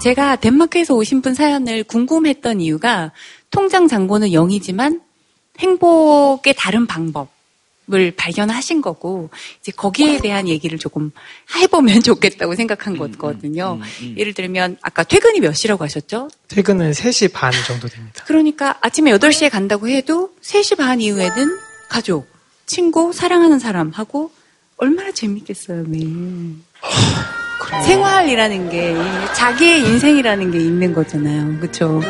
제가 덴마크에서 오신 분 사연을 궁금했던 이유가 통장 잔고는 0이지만 행복의 다른 방법을 발견하신 거고 이제 거기에 대한 얘기를 조금 해보면 <laughs> 좋겠다고 생각한 거거든요. 예를 들면 아까 퇴근이 몇 시라고 하셨죠? 퇴근은 3시 반 정도 됩니다. 그러니까 아침에 8시에 간다고 해도 3시 반 이후에는 가족, 친구, 사랑하는 사람하고 얼마나 재밌겠어요, 매일. 생활이라는 게 자기의 인생이라는 게 있는 거잖아요. 그렇죠?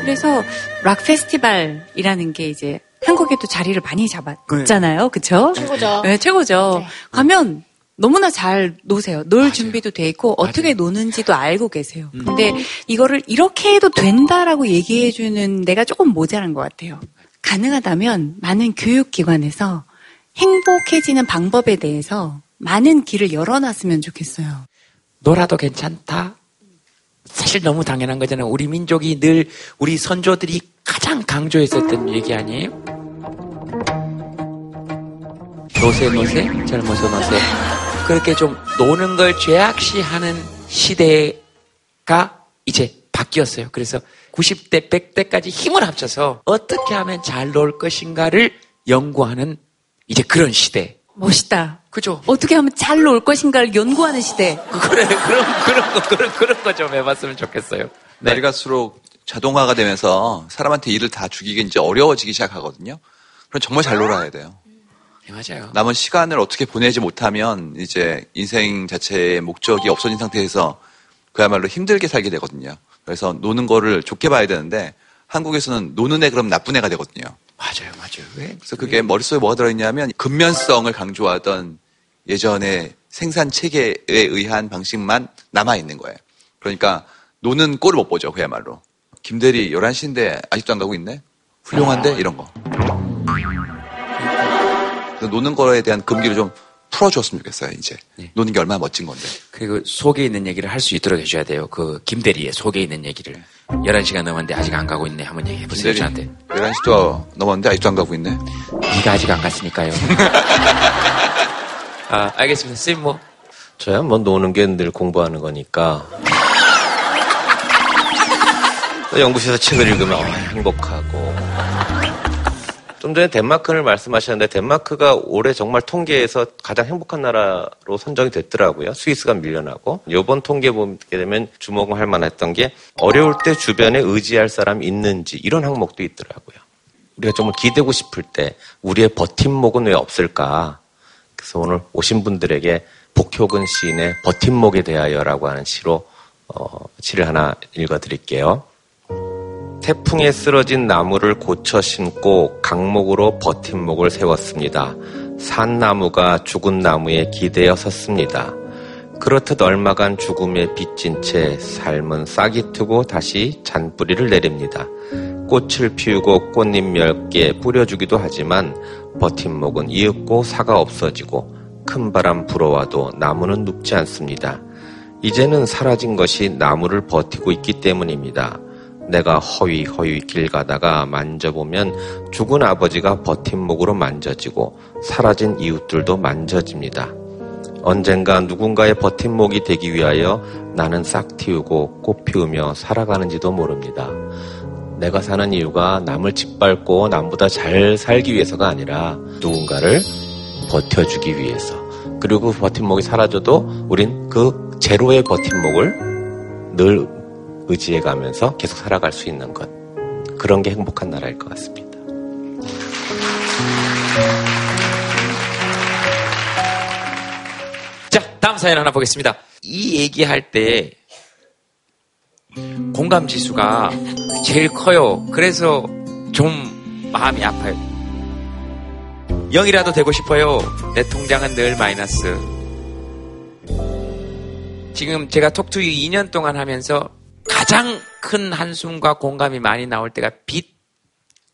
그래서 락 페스티벌이라는 게 이제 한국에도 자리를 많이 잡았잖아요. 그렇죠? 최고죠. 네, 최고죠. 가면 너무나 잘 노세요. 놀 준비도 돼 있고 어떻게 노는지도 알고 계세요. 근데 이거를 이렇게 해도 된다라고 얘기해 주는 내가 조금 모자란 것 같아요. 가능하다면 많은 교육기관에서 행복해지는 방법에 대해서 많은 길을 열어놨으면 좋겠어요. 놀아도 괜찮다. 사실 너무 당연한 거잖아요. 우리 민족이 늘 우리 선조들이 가장 강조했었던 얘기 아니에요? 노세 노세 젊어서 노세 그렇게 좀 노는 걸 죄악시하는 시대가 이제 바뀌었어요. 그래서 90대 100대까지 힘을 합쳐서 어떻게 하면 잘 놀 것인가를 연구하는 이제 그런 시대. 멋있다. 그죠? 어떻게 하면 잘 놀 것인가를 연구하는 시대. 그래 그런 그런 거 그런 그런 거 좀 해봤으면 좋겠어요. 날이 갈수록 자동화가 되면서 사람한테 일을 다 주기가 이제 어려워지기 시작하거든요. 그럼 정말 잘 놀아야 돼요. 네, 맞아요. 남은 시간을 어떻게 보내지 못하면 이제 인생 자체의 목적이 없어진 상태에서 그야말로 힘들게 살게 되거든요. 그래서 노는 거를 좋게 봐야 되는데 한국에서는 노는 애 그럼 나쁜 애가 되거든요. 맞아요, 맞아요. 왜? 그래서 그게 머릿속에 뭐가 들어있냐면 근면성을 강조하던 예전의 생산 체계에 의한 방식만 남아있는 거예요. 그러니까 노는 꼴을 못 보죠, 그야말로. 김대리 11시인데 아직도 안 가고 있네? 훌륭한데? 이런 거. 노는 거에 대한 금기를 좀 풀어줬으면 좋겠어요, 이제. 노는 게 얼마나 멋진 건데. 그리고 속에 있는 얘기를 할 수 있도록 해줘야 돼요. 그 김대리의 속에 있는 얘기를. 11시간 넘었는데 아직 안 가고 있네. 한번 얘기해보세요, 저한테. 11시도 넘었는데 아직도 안 가고 있네? 네가 아직 안 갔으니까요. <laughs> 아, 알겠습니다. 쌤 뭐? 저야 뭐 노는 게 늘 공부하는 거니까. <laughs> 연구실에서 책을 읽으면 어, 행복하고. 좀 전에 덴마크를 말씀하셨는데 덴마크가 올해 정말 통계에서 가장 행복한 나라로 선정이 됐더라고요. 스위스가 밀려나고. 이번 통계 보게 되면 주목할 만했던 게 어려울 때 주변에 의지할 사람 있는지 이런 항목도 있더라고요. 우리가 정말 기대고 싶을 때 우리의 버팀목은 왜 없을까? 그래서 오늘 오신 분들에게 복효근 시인의 버팀목에 대하여라고 하는 시로 어, 시를 하나 읽어드릴게요. 태풍에 쓰러진 나무를 고쳐 심고 강목으로 버팀목을 세웠습니다. 산 나무가 죽은 나무에 기대어 섰습니다. 그렇듯 얼마간 죽음에 빚진 채 삶은 싹이 트고 다시 잔뿌리를 내립니다. 꽃을 피우고 꽃잎 몇 개 뿌려주기도 하지만 버팀목은 이윽고 사가 없어지고 큰 바람 불어와도 나무는 눕지 않습니다. 이제는 사라진 것이 나무를 버티고 있기 때문입니다. 내가 허위 허위 길 가다가 만져보면 죽은 아버지가 버팀목으로 만져지고 사라진 이웃들도 만져집니다. 언젠가 누군가의 버팀목이 되기 위하여 나는 싹 틔우고 꽃 피우며 살아가는지도 모릅니다. 내가 사는 이유가 남을 짓밟고 남보다 잘 살기 위해서가 아니라 누군가를 버텨주기 위해서. 그리고 그 버팀목이 사라져도 우린 그 제로의 버팀목을 늘 의지해 가면서 계속 살아갈 수 있는 것. 그런 게 행복한 나라일 것 같습니다. 자, 다음 사연 하나 보겠습니다. 이 얘기할 때 공감 지수가 제일 커요. 그래서 좀 마음이 아파요. 0이라도 되고 싶어요. 내 통장은 늘 마이너스. 지금 제가 톡투유 2년 동안 하면서 가장 큰 한숨과 공감이 많이 나올 때가 빛,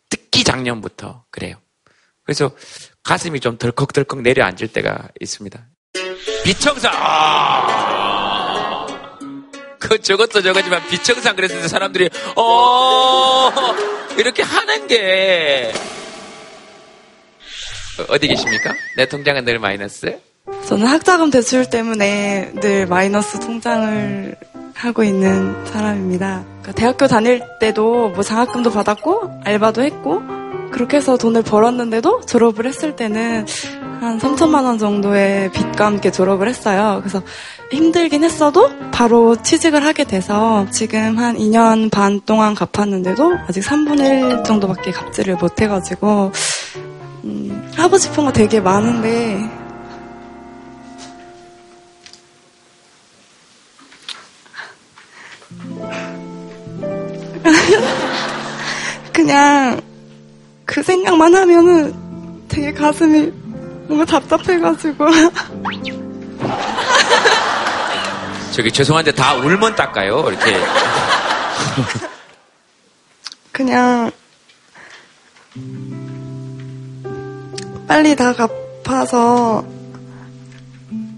특히 작년부터 그래요. 그래서 가슴이 좀 덜컥덜컥 내려앉을 때가 있습니다. 비청산! 아~ 그 저것도 저거지만 비청산 그랬을 때 사람들이 어 이렇게 하는 게 어디 계십니까? 내 통장은 늘 마이너스? 저는 학자금 대출 때문에 늘 마이너스 통장을 하고 있는 사람입니다. 그러니까 대학교 다닐 때도 뭐 장학금도 받았고 알바도 했고 그렇게 해서 돈을 벌었는데도 졸업을 했을 때는 한 3천만 원 정도의 빚과 함께 졸업을 했어요. 그래서 힘들긴 했어도 바로 취직을 하게 돼서 지금 한 2년 반 동안 갚았는데도 아직 3분의 1 정도밖에 갚지를 못해가지고 음, 하고 싶은 거 되게 많은데 그냥 그 생각만 하면은 되게 가슴이 뭔가 답답해가지고 <laughs> 저기 죄송한데 다 울면 닦아요. 이렇게 그냥 빨리 다 갚아서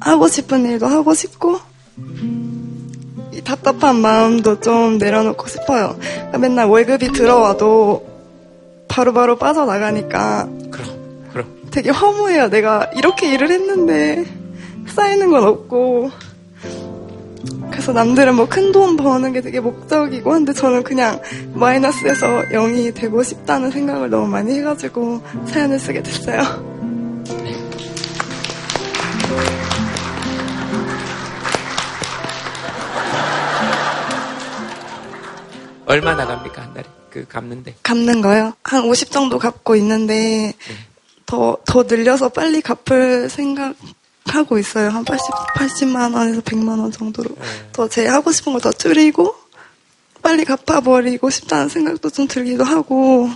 하고 싶은 일도 하고 싶고 이 답답한 마음도 좀 내려놓고 싶어요. 그러니까 맨날 월급이 들어와도 바로바로 빠져나가니까 그럼. 되게 허무해요. 내가 이렇게 일을 했는데 쌓이는 건 없고 그래서 남들은 뭐 큰 돈 버는 게 되게 목적이고 한데 저는 그냥 마이너스에서 0이 되고 싶다는 생각을 너무 많이 해가지고 사연을 쓰게 됐어요. 얼마 나갑니까 한 달에 그 갚는데? 갚는 거요? 한 50 정도 갚고 있는데 더, 더 늘려서 빨리 갚을 생각 하고 있어요. 한 80, 80만 원에서 100만 원 정도로. 더 제 하고 싶은 걸 더 줄이고 빨리 갚아버리고 싶다는 생각도 좀 들기도 하고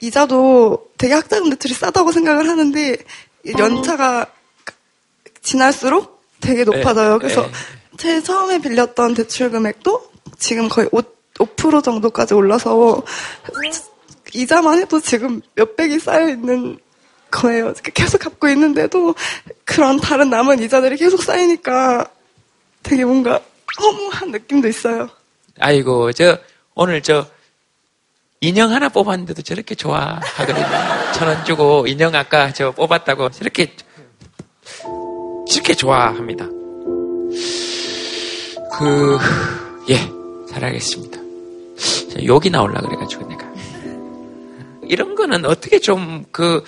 이자도 되게 학자금 대출이 싸다고 생각을 하는데 연차가 지날수록 되게 높아져요. 네, 그래서 네. 제 처음에 빌렸던 대출 금액도 지금 거의 5, 5% 정도까지 올라서 이자만 해도 지금 몇백이 쌓여 있는 거예요. 계속 갚고 있는데도 그런 다른 남은 이자들이 계속 쌓이니까 되게 뭔가 허무한 느낌도 있어요. 아이고, 저, 오늘 저, 인형 하나 뽑았는데도 저렇게 좋아하거든요. <laughs> 천 원 주고 인형 아까 저 뽑았다고 저렇게, 저렇게 좋아합니다. 그, 예, 잘하겠습니다. 자, 욕이 나올라 그래가지고 내가. 이런 거는 어떻게 좀 그,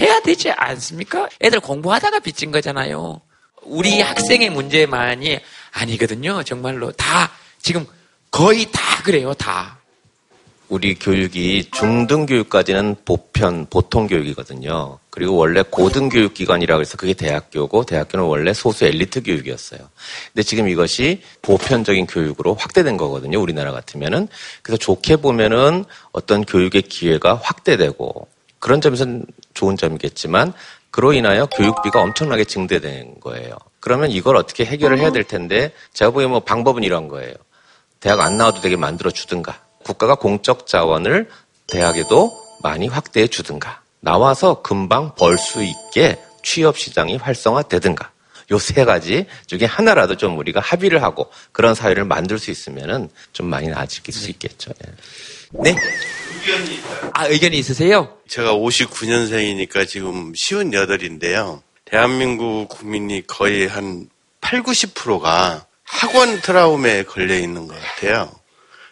해야 되지 않습니까? 애들 공부하다가 빚진 거잖아요. 우리 학생의 문제만이 아니거든요. 정말로. 다, 지금 거의 다 그래요, 다. 우리 교육이 중등 교육까지는 보편 보통 교육이거든요. 그리고 원래 고등 교육 기관이라고 해서 그게 대학교고 대학교는 원래 소수 엘리트 교육이었어요. 근데 지금 이것이 보편적인 교육으로 확대된 거거든요. 우리나라 같으면은 그래서 좋게 보면은 어떤 교육의 기회가 확대되고 그런 점에서는 좋은 점이겠지만 그로 인하여 교육비가 엄청나게 증대된 거예요. 그러면 이걸 어떻게 해결을 해야 될 텐데 제가 보기엔 뭐 방법은 이런 거예요. 대학 안 나와도 되게 만들어 주든가 국가가 공적 자원을 대학에도 많이 확대해 주든가 나와서 금방 벌 수 있게 취업 시장이 활성화되든가 요 세 가지 중에 하나라도 좀 우리가 합의를 하고 그런 사회를 만들 수 있으면은 좀 많이 나아질 수 있겠죠. 예. 네. 아, 의견이 있으세요? 제가 59년생이니까 지금 쉬운 여덟인데요. 대한민국 국민이 거의 한 8, 90%가 학원 트라우마에 걸려 있는 것 같아요.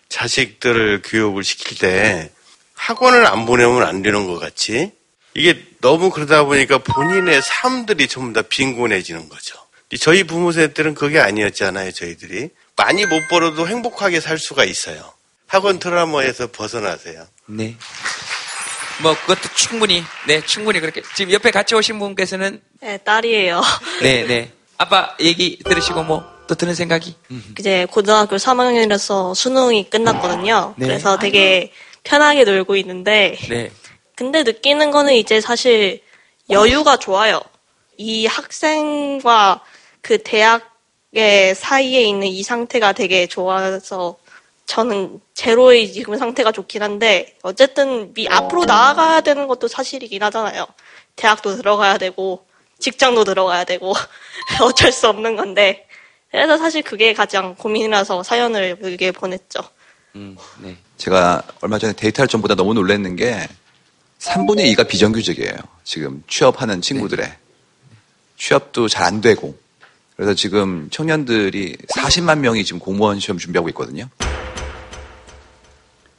자식들을 교육을 시킬 때 학원을 안 보내면 안 되는 것 같이 이게 너무 그러다 보니까 본인의 삶들이 전부 다 빈곤해지는 거죠. 저희 부모 세대 때는 그게 아니었잖아요, 저희들이. 많이 못 벌어도 행복하게 살 수가 있어요. 학원 트라우마에서 벗어나세요. 네. 뭐, 그것도 충분히, 네, 충분히 그렇게. 지금 옆에 같이 오신 분께서는, 네, 딸이에요. 네, 네. 아빠 얘기 들으시고 뭐, 또 드는 생각이? 이제 고등학교 3학년이라서 수능이 끝났거든요. 네. 그래서 되게 편하게 놀고 있는데, 네. 근데 느끼는 거는 이제 사실 여유가 좋아요. 이 학생과 그 대학의 사이에 있는 이 상태가 되게 좋아서 저는 제로의 지금 상태가 좋긴 한데 어쨌든 미 앞으로 나아가야 되는 것도 사실이긴 하잖아요. 대학도 들어가야 되고 직장도 들어가야 되고 <laughs> 어쩔 수 없는 건데 그래서 사실 그게 가장 고민이라서 사연을 여기에 보냈죠. 음, 네. 제가 얼마 전에 데이트할 전보다 너무 놀랐는 게 3분의 2가 비정규직이에요. 지금 취업하는 친구들의. 취업도 잘 안 되고. 그래서 지금 청년들이 40만 명이 지금 공무원 시험 준비하고 있거든요.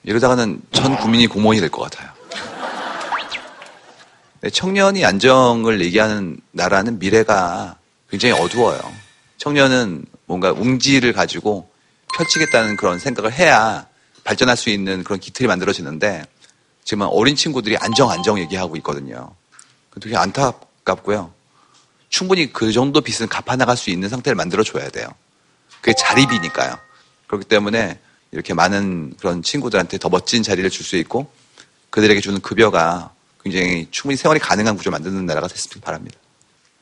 이러다가는 전 국민이 공무원이 될 것 같아요. 네, 청년이 안정을 얘기하는 나라는 미래가 굉장히 어두워요. 청년은 뭔가 웅지를 가지고 펼치겠다는 그런 생각을 해야 발전할 수 있는 그런 기틀이 만들어지는데 지금 어린 친구들이 안정 안정 얘기하고 있거든요. 되게 안타깝고요. 충분히 그 정도 빚은 갚아나갈 수 있는 상태를 만들어줘야 돼요. 그게 자립이니까요. 그렇기 때문에 이렇게 많은 그런 친구들한테 더 멋진 자리를 줄 수 있고 그들에게 주는 급여가 굉장히 충분히 생활이 가능한 구조 를 만드는 나라가 됐으면 바랍니다.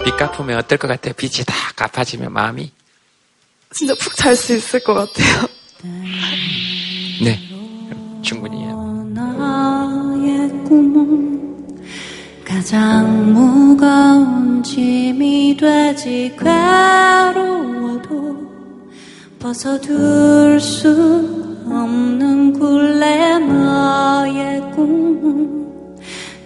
빚 갚으면 어떨 것 같아요? 빚이 다 갚아지면 마음이? 진짜 푹 잘 수 있을 것 같아요. 네. 충분히요. 나의 꿈은 가장 무거운 짐이 되지 괴로워도 벗어둘 수 없는 굴레 나의 꿈은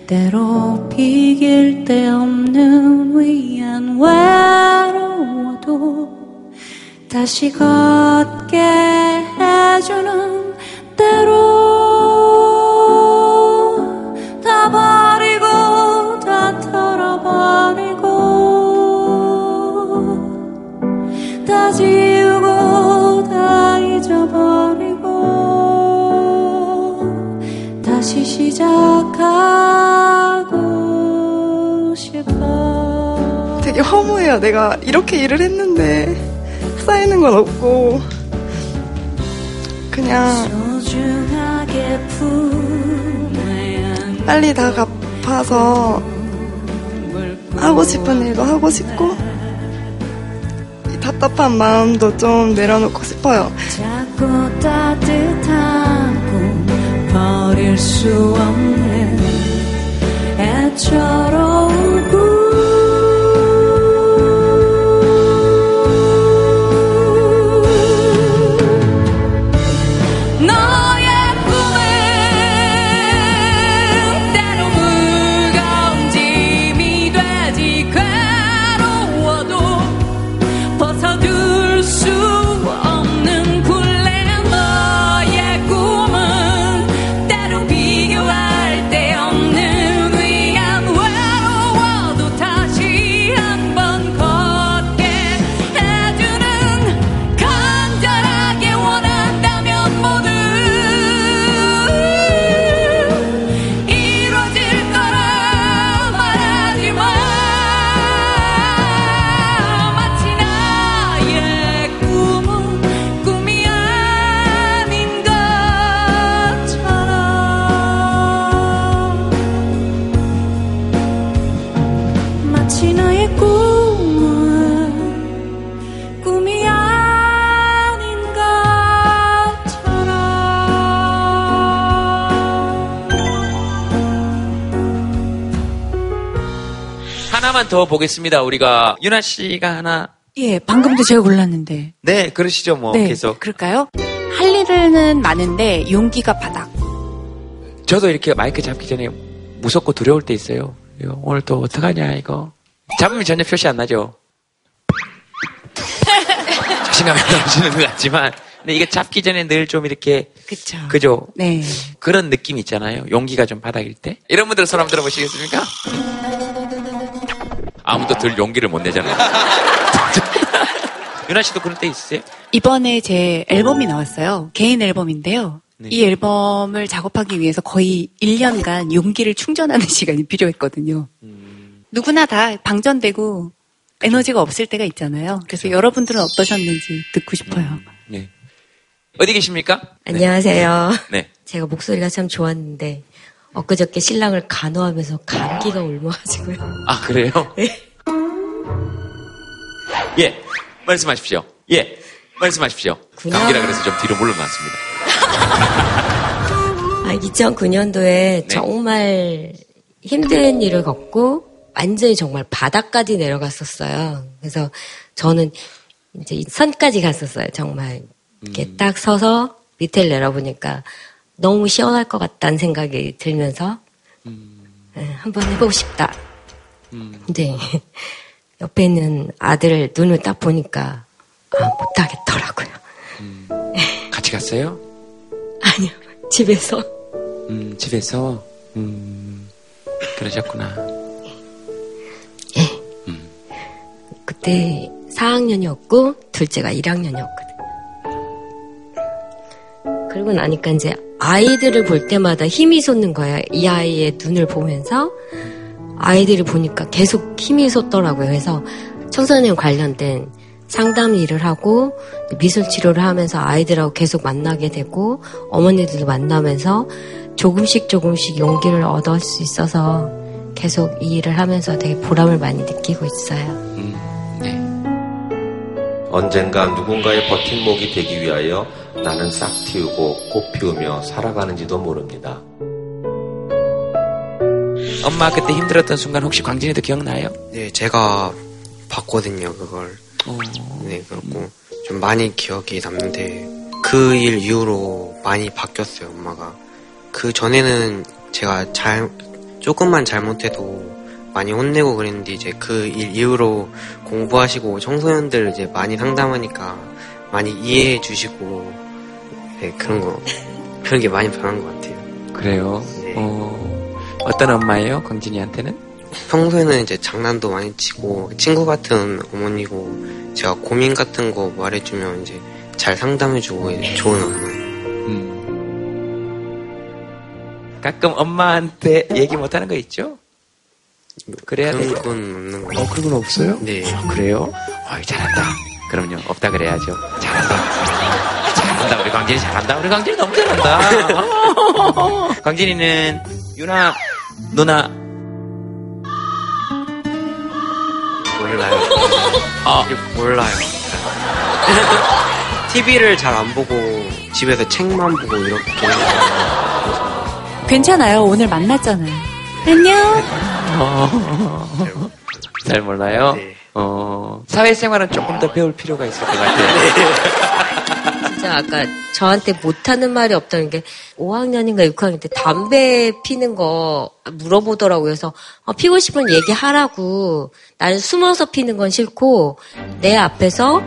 때로 비길 데 없는 위안 외로워도 다시 걷게 해주는 때로 다 지우고 다 잊어버리고 다시 시작하고 싶어 되게 허무해요. 내가 이렇게 일을 했는데 쌓이는 건 없고 그냥 빨리 다 갚아서 하고 싶은 일도 하고 싶고 이 답답한 마음도 좀 내려놓고 싶어요. 작고 따뜻한 꿈 버릴 수 없는 애처로운 꿈 하나만 더 보겠습니다. 우리가 유나 씨가 하나 예, 방금도 제가 골랐는데. 네 그러시죠 뭐 네, 계속 그럴까요? 할 일은 많은데 용기가 바닥. 저도 이렇게 마이크 잡기 전에 무섭고 두려울 때 있어요. 이거 오늘 또 어떡하냐 이거 잡으면 전혀 표시 안 나죠. <laughs> 자신감이 넘치는 것 같지만 근데 이거 잡기 전에 늘 좀 이렇게 그쵸. 그죠? 네. 그런 느낌 있잖아요. 용기가 좀 바닥일 때. 이런 분들 손 한번 들어보시겠습니까? 아무도 들 용기를 못 내잖아요. <laughs> 유나 씨도 그럴 때 있으세요? 이번에 제 앨범이 나왔어요. 개인 앨범인데요. 이 앨범을 작업하기 위해서 거의 1년간 용기를 충전하는 <laughs> 시간이 필요했거든요. 누구나 다 방전되고 에너지가 없을 때가 있잖아요. 그래서 여러분들은 어떠셨는지 듣고 싶어요. 네. 어디 계십니까? 안녕하세요. 네. 제가 목소리가 참 좋았는데 엊그저께 신랑을 간호하면서 감기가 옮아가지고요. 아, 그래요? 예. 말씀하십시오. 예. 말씀하십시오. 그냥- 감기라 그래서 좀 뒤로 물러났습니다. 아, 2009년도에 정말 힘든 일을 겪고 완전히 정말 바닥까지 내려갔었어요. 그래서 저는 이제 이 선까지 갔었어요. 정말 이렇게 딱 서서 밑을 내려보니까 너무 시원할 것 같다는 생각이 들면서 예, 한번 해보고 싶다. 근데 <laughs> 옆에 있는 아들 눈을 딱 보니까 아, 못하겠더라고요. 같이 갔어요? <laughs> 아니요, 집에서. 음, 집에서, 음, 그러셨구나. 그때 4학년이었고 둘째가 1학년이었거든. 그러고 나니까 이제 아이들을 볼 때마다 힘이 솟는 거예요. 이 아이의 눈을 보면서 아이들을 보니까 계속 힘이 솟더라고요. 그래서 청소년 관련된 상담 일을 하고 미술 치료를 하면서 아이들하고 계속 만나게 되고 어머니들도 만나면서 조금씩 조금씩 용기를 얻을 수 있어서 계속 이 일을 하면서 되게 보람을 많이 느끼고 있어요. 언젠가 누군가의 버팀목이 되기 위하여 나는 싹 틔우고 꽃 피우며 살아가는지도 모릅니다. 엄마 그때 힘들었던 순간 혹시 광진이도 기억나요? 네, 제가 봤거든요, 그걸. 네, 그렇고 좀 많이 기억이 남는데 그 일 이후로 많이 바뀌었어요, 엄마가. 그 전에는 제가 잘 조금만 잘못해도 많이 혼내고 그랬는데 이제 그 일 이후로 공부하시고 청소년들 이제 많이 상담하니까 많이 이해해 주시고 네, 그런 거 그런 게 많이 변한 것 같아요. 그래요? 어, 어떤 엄마예요? 광진이한테는? 평소에는 이제 장난도 많이 치고 친구 같은 어머니고 제가 고민 같은 거 말해주면 이제 잘 상담해주고 좋은 엄마. 가끔 엄마한테 얘기 못하는 거 있죠? 그래야 그런 돼요. 건 없는 거. 어, 그런 건 없어요? 네. 아, 그래요? 어이, 잘한다. 그럼요. 없다 그래야죠. 잘한다. 잘한다. 우리 광진이 잘한다. 우리 광진이 너무 잘한다. 광진이는 유나 누나 몰라요. 아 몰라요. <laughs> TV를 잘 안 보고 집에서 책만 보고 이렇게 괜찮아요. 오늘 만났잖아요. 안녕. 어, 잘 몰라요. 어, 사회생활은 조금 더 배울 필요가 있을 것 같아요. 진짜 아까 저한테 못하는 말이 없다는 게 5학년인가 6학년 때 담배 피는 거 물어보더라고요. 그래서 어, 피고 싶으면 얘기하라고. 나는 숨어서 피는 건 싫고 내 앞에서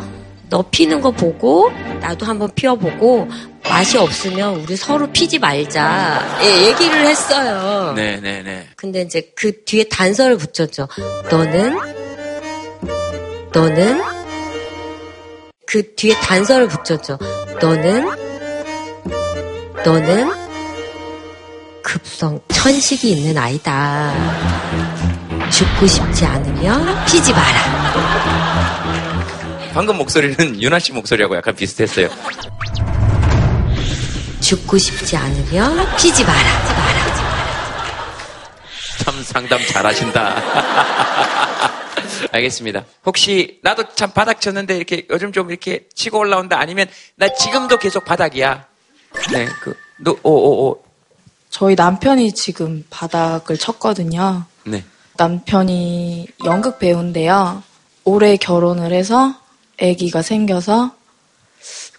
너 피는 거 보고 나도 한번 피워보고 맛이 없으면 우리 서로 피지 말자. 예, 얘기를 했어요. 네네네. 근데 이제 그 뒤에 단서를 붙였죠. 너는 너는 그 뒤에 단서를 붙였죠. 너는 너는 급성 천식이 있는 아이다. 죽고 싶지 않으면 피지 마라. 방금 목소리는 유나 씨 목소리하고 약간 비슷했어요. 죽고 싶지 않으면 피지 마라. 참 상담 잘하신다. <laughs> 알겠습니다. 혹시 나도 참 바닥 쳤는데 이렇게 요즘 좀 이렇게 치고 올라온다 아니면 나 지금도 계속 바닥이야. 네, 그, 너, 오, 오, 오. 저희 남편이 지금 바닥을 쳤거든요. 네. 남편이 연극 배우인데요. 올해 결혼을 해서 아기가 생겨서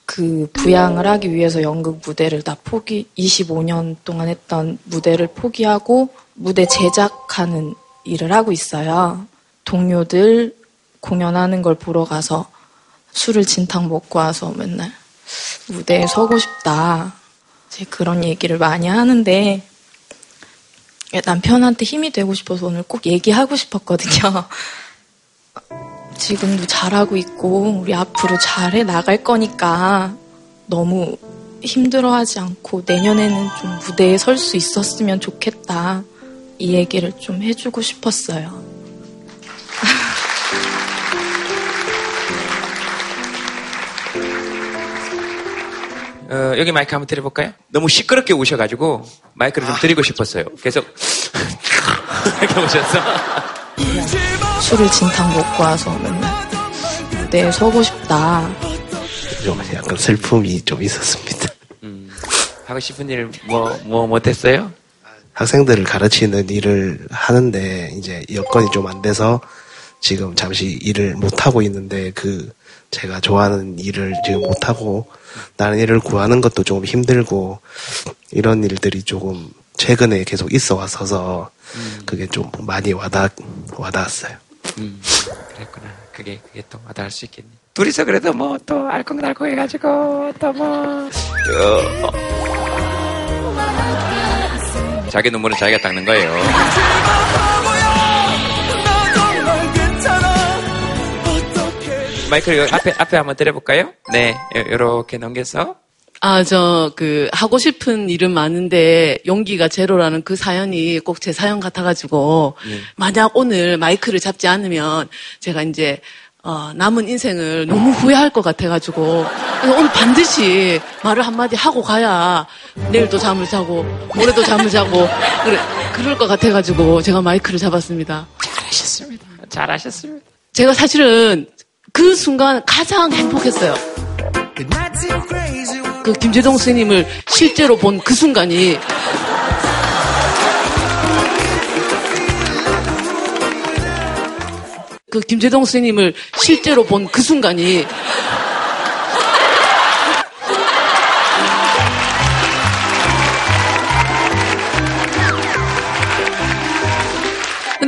그 부양을 하기 위해서 연극 무대를 다 포기, 25년 동안 했던 무대를 포기하고 무대 제작하는 일을 하고 있어요. 동료들 공연하는 걸 보러 가서 술을 진탕 먹고 와서 맨날 무대에 서고 싶다. 이제 그런 얘기를 많이 하는데 남편한테 힘이 되고 싶어서 오늘 꼭 얘기하고 싶었거든요. 지금도 잘하고 있고 우리 앞으로 잘해 나갈 거니까 너무 힘들어하지 않고 내년에는 좀 무대에 설 수 있었으면 좋겠다. 이 얘기를 좀 해주고 싶었어요. 어, 여기 마이크 한번 드려볼까요? 너무 시끄럽게 우셔가지고 마이크를 좀 드리고 싶었어요. 계속 <laughs> 이렇게 오셨어. 술을 진탕 먹고 와서 맨날 무대에 서고 싶다. 좀 약간 슬픔이 좀 있었습니다. 하고 싶은 일 뭐 뭐 못했어요? 학생들을 가르치는 일을 하는데 이제 여건이 좀 안 돼서 지금 잠시 일을 못 하고 있는데 그 제가 좋아하는 일을 지금 못 하고 다른 일을 구하는 것도 조금 힘들고 이런 일들이 조금 최근에 계속 있어 왔어서 그게 좀 많이 와닿 와닿았어요. 음, 그랬구나. 그게 그게 또 와닿을 수 있겠네. 둘이서 그래도 뭐 또 알콩달콩 해가지고 또 뭐. 자기 눈물은 자기가 닦는 거예요. <laughs> 마이크를 앞에 앞에 한번 드려볼까요? 네, 이렇게 넘겨서 아, 저, 그, 하고 싶은 일은 많은데, 용기가 제로라는 그 사연이 꼭 제 사연 같아가지고, 예. 만약 오늘 마이크를 잡지 않으면, 제가 이제, 어, 남은 인생을 너무 후회할 것 같아가지고, 그래서 오늘 반드시 말을 한마디 하고 가야, 내일도 잠을 자고, 모레도 잠을 자고, 그래, 그럴 것 같아가지고, 제가 마이크를 잡았습니다. 잘하셨습니다. 잘하셨습니다. 제가 사실은 그 순간 가장 행복했어요. 그 김재동 스님을 실제로 본 그 순간이 그 김재동 스님을 실제로 본 그 순간이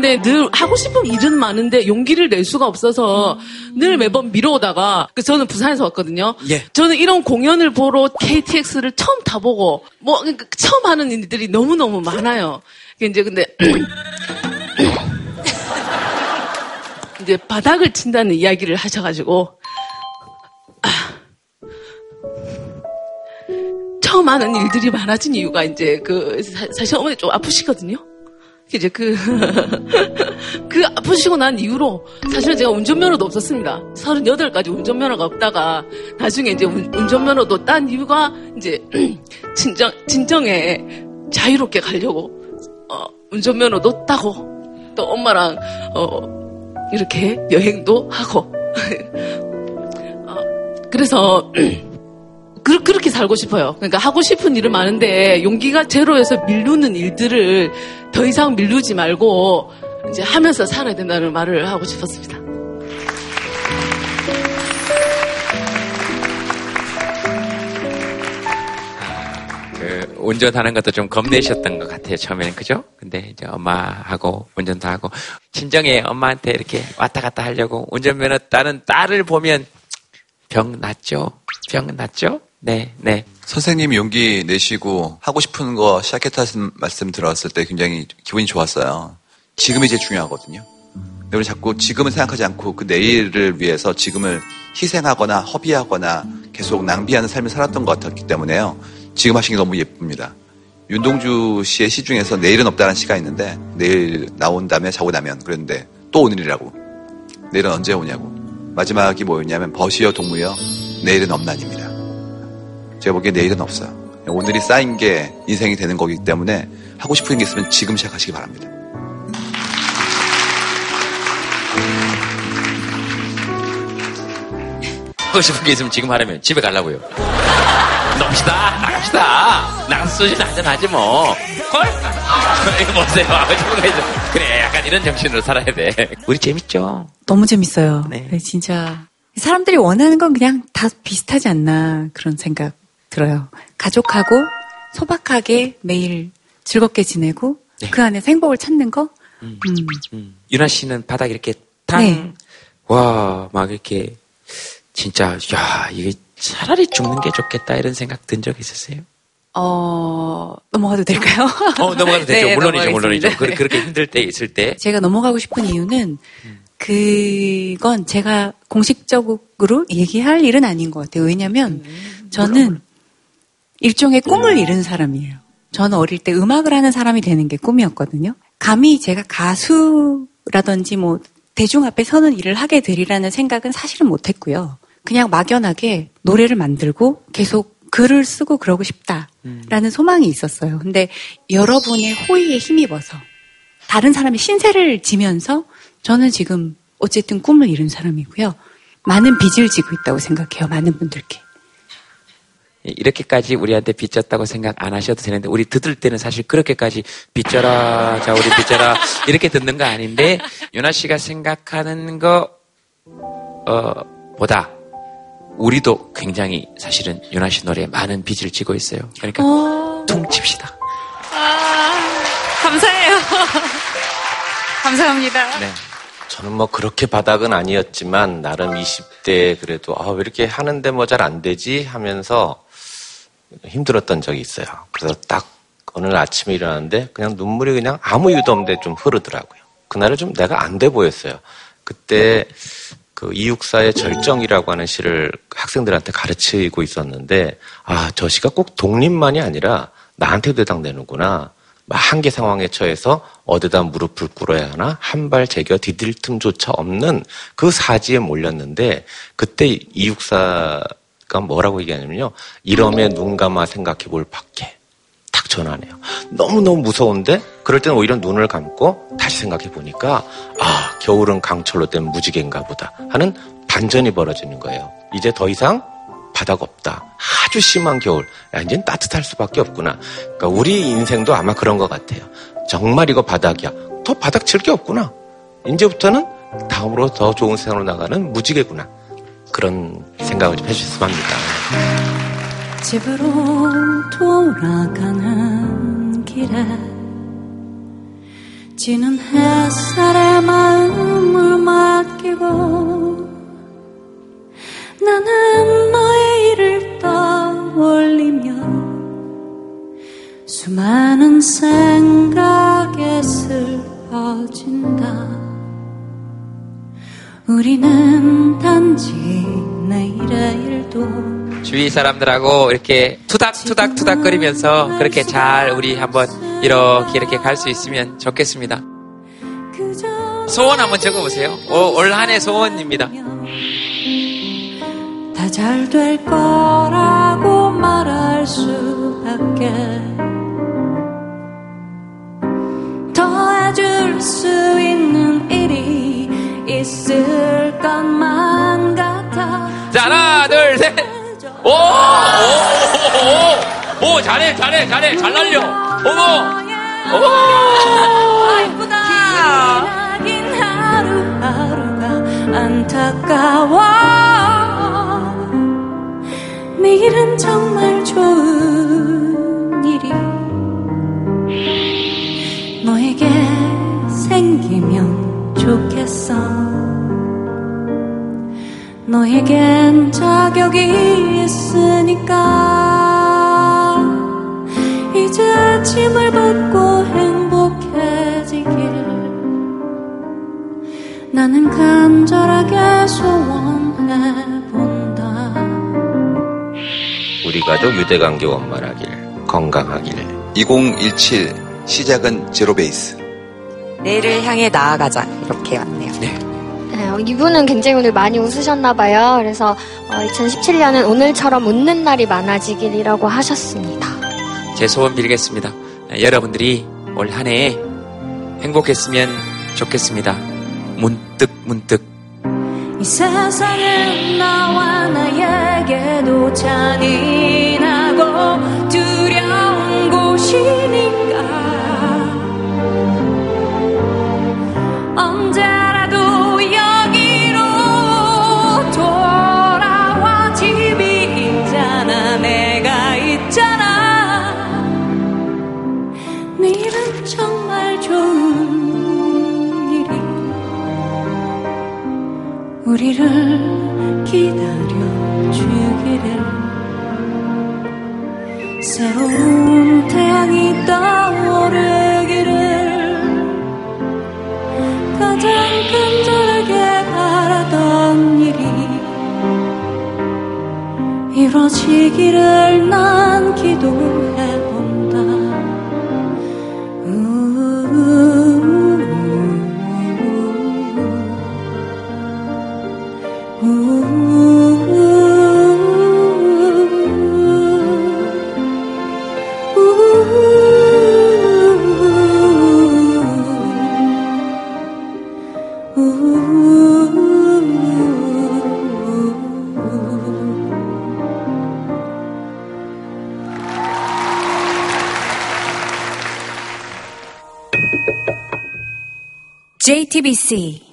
근데 늘 하고 싶은 일은 많은데 용기를 낼 수가 없어서 늘 매번 미뤄오다가 그 저는 부산에서 왔거든요. 예. 저는 이런 공연을 보러 KTX를 처음 타보고 뭐 그러니까 처음 하는 일들이 너무 너무 많아요. 이제 근데 <coughs> 이제 바닥을 친다는 이야기를 하셔가지고 아, 처음 하는 일들이 많아진 이유가 이제 그 사- 사실 어머니 좀 아프시거든요. 이제 그, <laughs> 그 아프시고 난 이후로 사실은 제가 운전면허도 없었습니다. 38까지 운전면허가 없다가 나중에 이제 운- 운전면허도 딴 이유가 이제 <clears throat> 진정, 진정에 자유롭게 가려고, 어, 운전면허도 따고, 또 엄마랑, 어, 이렇게 여행도 하고, <laughs> 어, 그래서, <clears throat> 그, 그렇게 살고 싶어요. 그러니까 하고 싶은 일은 많은데 용기가 제로에서 미루는 일들을 더 이상 미루지 말고 이제 하면서 살아야 된다는 말을 하고 싶었습니다. 그 운전하는 것도 좀 겁내셨던 것 같아요 처음에는 그죠? 근데 이제 엄마하고 운전도 하고 친정에 엄마한테 이렇게 왔다 갔다 하려고 운전면허 따는 딸을 보면 병 났죠? 병 났죠? 네, 네. 선생님이 용기 내시고 하고 싶은 거 시작했다는 말씀 들었을 때 굉장히 기분이 좋았어요. 지금이 제일 중요하거든요. 근데 우리 자꾸 지금을 생각하지 않고 그 내일을 위해서 지금을 희생하거나 허비하거나 계속 낭비하는 삶을 살았던 것 같았기 때문에요. 지금 하신 게 너무 예쁩니다. 윤동주 씨의 시 중에서 내일은 없다는 시가 있는데 내일 나온 다음에 자고 나면 그랬는데 또 오늘이라고. 내일은 언제 오냐고. 마지막이 뭐였냐면 버시어 동무여 내일은 없나입니다. 제가 보기에 내일은 없어요. 오늘이 쌓인 게 인생이 되는 거기 때문에 하고 싶은 게 있으면 지금 시작하시기 바랍니다. 하고 싶은 게 있으면 지금 하려면 집에 가려고요. <laughs> 놉시다, 나갑시다. 나가서 소주 한잔 하지 뭐. 걸? <laughs> 이거 보세요. 하고 싶은 거 있으면. 그래, 약간 이런 정신으로 살아야 돼. 우리 재밌죠? 너무 재밌어요. 네, 진짜 사람들이 원하는 건 그냥 다 비슷하지 않나 그런 생각 들어요. 가족하고 소박하게 매일 즐겁게 지내고 그 안에서 행복을 찾는 거. 음. 유나 씨는 바닥에 이렇게 탕, 네. 와, 막 이렇게, 진짜, 야, 이게 차라리 죽는 게 좋겠다, 이런 생각 든 적 있으세요? 어 넘어가도 될까요? 어, 넘어가도 되죠. <laughs> 네, 물론이죠, 물론이죠. 넘어가겠습니다. 그, 그렇게 힘들 때 있을 때. 제가 넘어가고 싶은 이유는 그건 제가 공식적으로 얘기할 일은 아닌 것 같아요. 왜냐면 저는 일종의 꿈을 이룬 사람이에요. 저는 어릴 때 음악을 하는 사람이 되는 게 꿈이었거든요. 감히 제가 가수라든지 뭐 대중 앞에 서는 일을 하게 되리라는 생각은 사실은 못 했고요. 그냥 막연하게 노래를 만들고 계속 글을 쓰고 그러고 싶다라는 소망이 있었어요. 근데 여러분의 호의에 힘입어서 다른 사람의 신세를 지면서 저는 지금 어쨌든 꿈을 이룬 사람이고요. 많은 빚을 지고 있다고 생각해요. 많은 분들께. 이렇게까지 우리한테 빚졌다고 생각 안 하셔도 되는데 우리 듣을 때는 사실 그렇게까지 빚져라 자 우리 빚져라 이렇게 듣는 거 아닌데 윤아 씨가 생각하는 거 어, 보다 우리도 굉장히 사실은 윤아 씨 노래에 많은 빚을 지고 있어요. 그러니까 퉁칩시다. 감사해요. 감사합니다. 네. 저는 뭐 그렇게 바닥은 아니었지만 나름 20대 그래도 아, 왜 이렇게 하는데 뭐 잘 안 되지 하면서 힘들었던 적이 있어요. 그래서 딱 오늘 아침에 일어났는데 그냥 눈물이 그냥 아무 이유도 없는데 좀 흐르더라고요. 그날은 좀 내가 안 돼 보였어요. 그때 그 이육사의 절정이라고 하는 시를 학생들한테 가르치고 있었는데 아, 저 시가 꼭 독립만이 아니라 나한테도 해당되는구나. 막 한계 상황에 처해서 어디다 무릎을 꿇어야 하나 한 발 제겨 디딜 틈조차 없는 그 사지에 몰렸는데 그때 이육사 가 뭐라고 얘기하냐면요 이러면 눈 감아 생각해 볼 밖에 딱 전하네요 너무너무 무서운데 그럴 때는 오히려 눈을 감고 다시 생각해 보니까 아 겨울은 강철로 된 무지개인가 보다 하는 반전이 벌어지는 거예요 이제 더 이상 바닥 없다. 아주 심한 겨울. 야, 이젠 따뜻할 수밖에 없구나. 그러니까 우리 인생도 아마 그런 것 같아요. 정말 이거 바닥이야. 더 바닥 칠 게 없구나. 이제부터는 다음으로 더 좋은 세상으로 나가는 무지개구나. 그런 생각을 좀 해주셨으면 합니다. 집으로 돌아가는 길에 지는 햇살에 마음을 맡기고 나는 너의 일을 떠올리며 수많은 생각에 슬퍼진다 우리는 단지 내일의 일도 주위 사람들하고 이렇게 투닥투닥 투닥 거리면서 그렇게 잘 우리 한번 이렇게 이렇게 갈 수 있으면 좋겠습니다. 소원 한번 적어보세요. 올 한 해 소원입니다. 다 잘 될 거라고 말할 수밖에 더해줄 수 있는 일이 있을 것만 같아 자, 하나, 둘, 셋. 오! 오! 오! 오! 잘해, 잘해, 잘해. 잘 날려. 어머! 어머! 기나긴 하루하루가 안타까워 내일은 정말 좋은 너에겐 자격이 있으니까 이제 짐을 벗고 행복해지길 나는 간절하게 소원해본다 우리 가족 유대관계 원만하길, 건강하길. 2017 시작은 제로베이스. 내일을 향해 나아가자. 이렇게 왔네요. 네, 어, 이분은 굉장히 오늘 많이 웃으셨나봐요. 그래서 2017년은 오늘처럼 웃는 날이 많아지길이라고 하셨습니다. 제 소원 빌겠습니다. 여러분들이 올 한 해에 행복했으면 좋겠습니다. 문득 문득 이 세상은 나와 나에게도 잔인 우리를 기다려 주기를. 새로운 태양이 떠오르기를 가장 간절하게 바라던 일이 이루어지기를 난 기도 TBC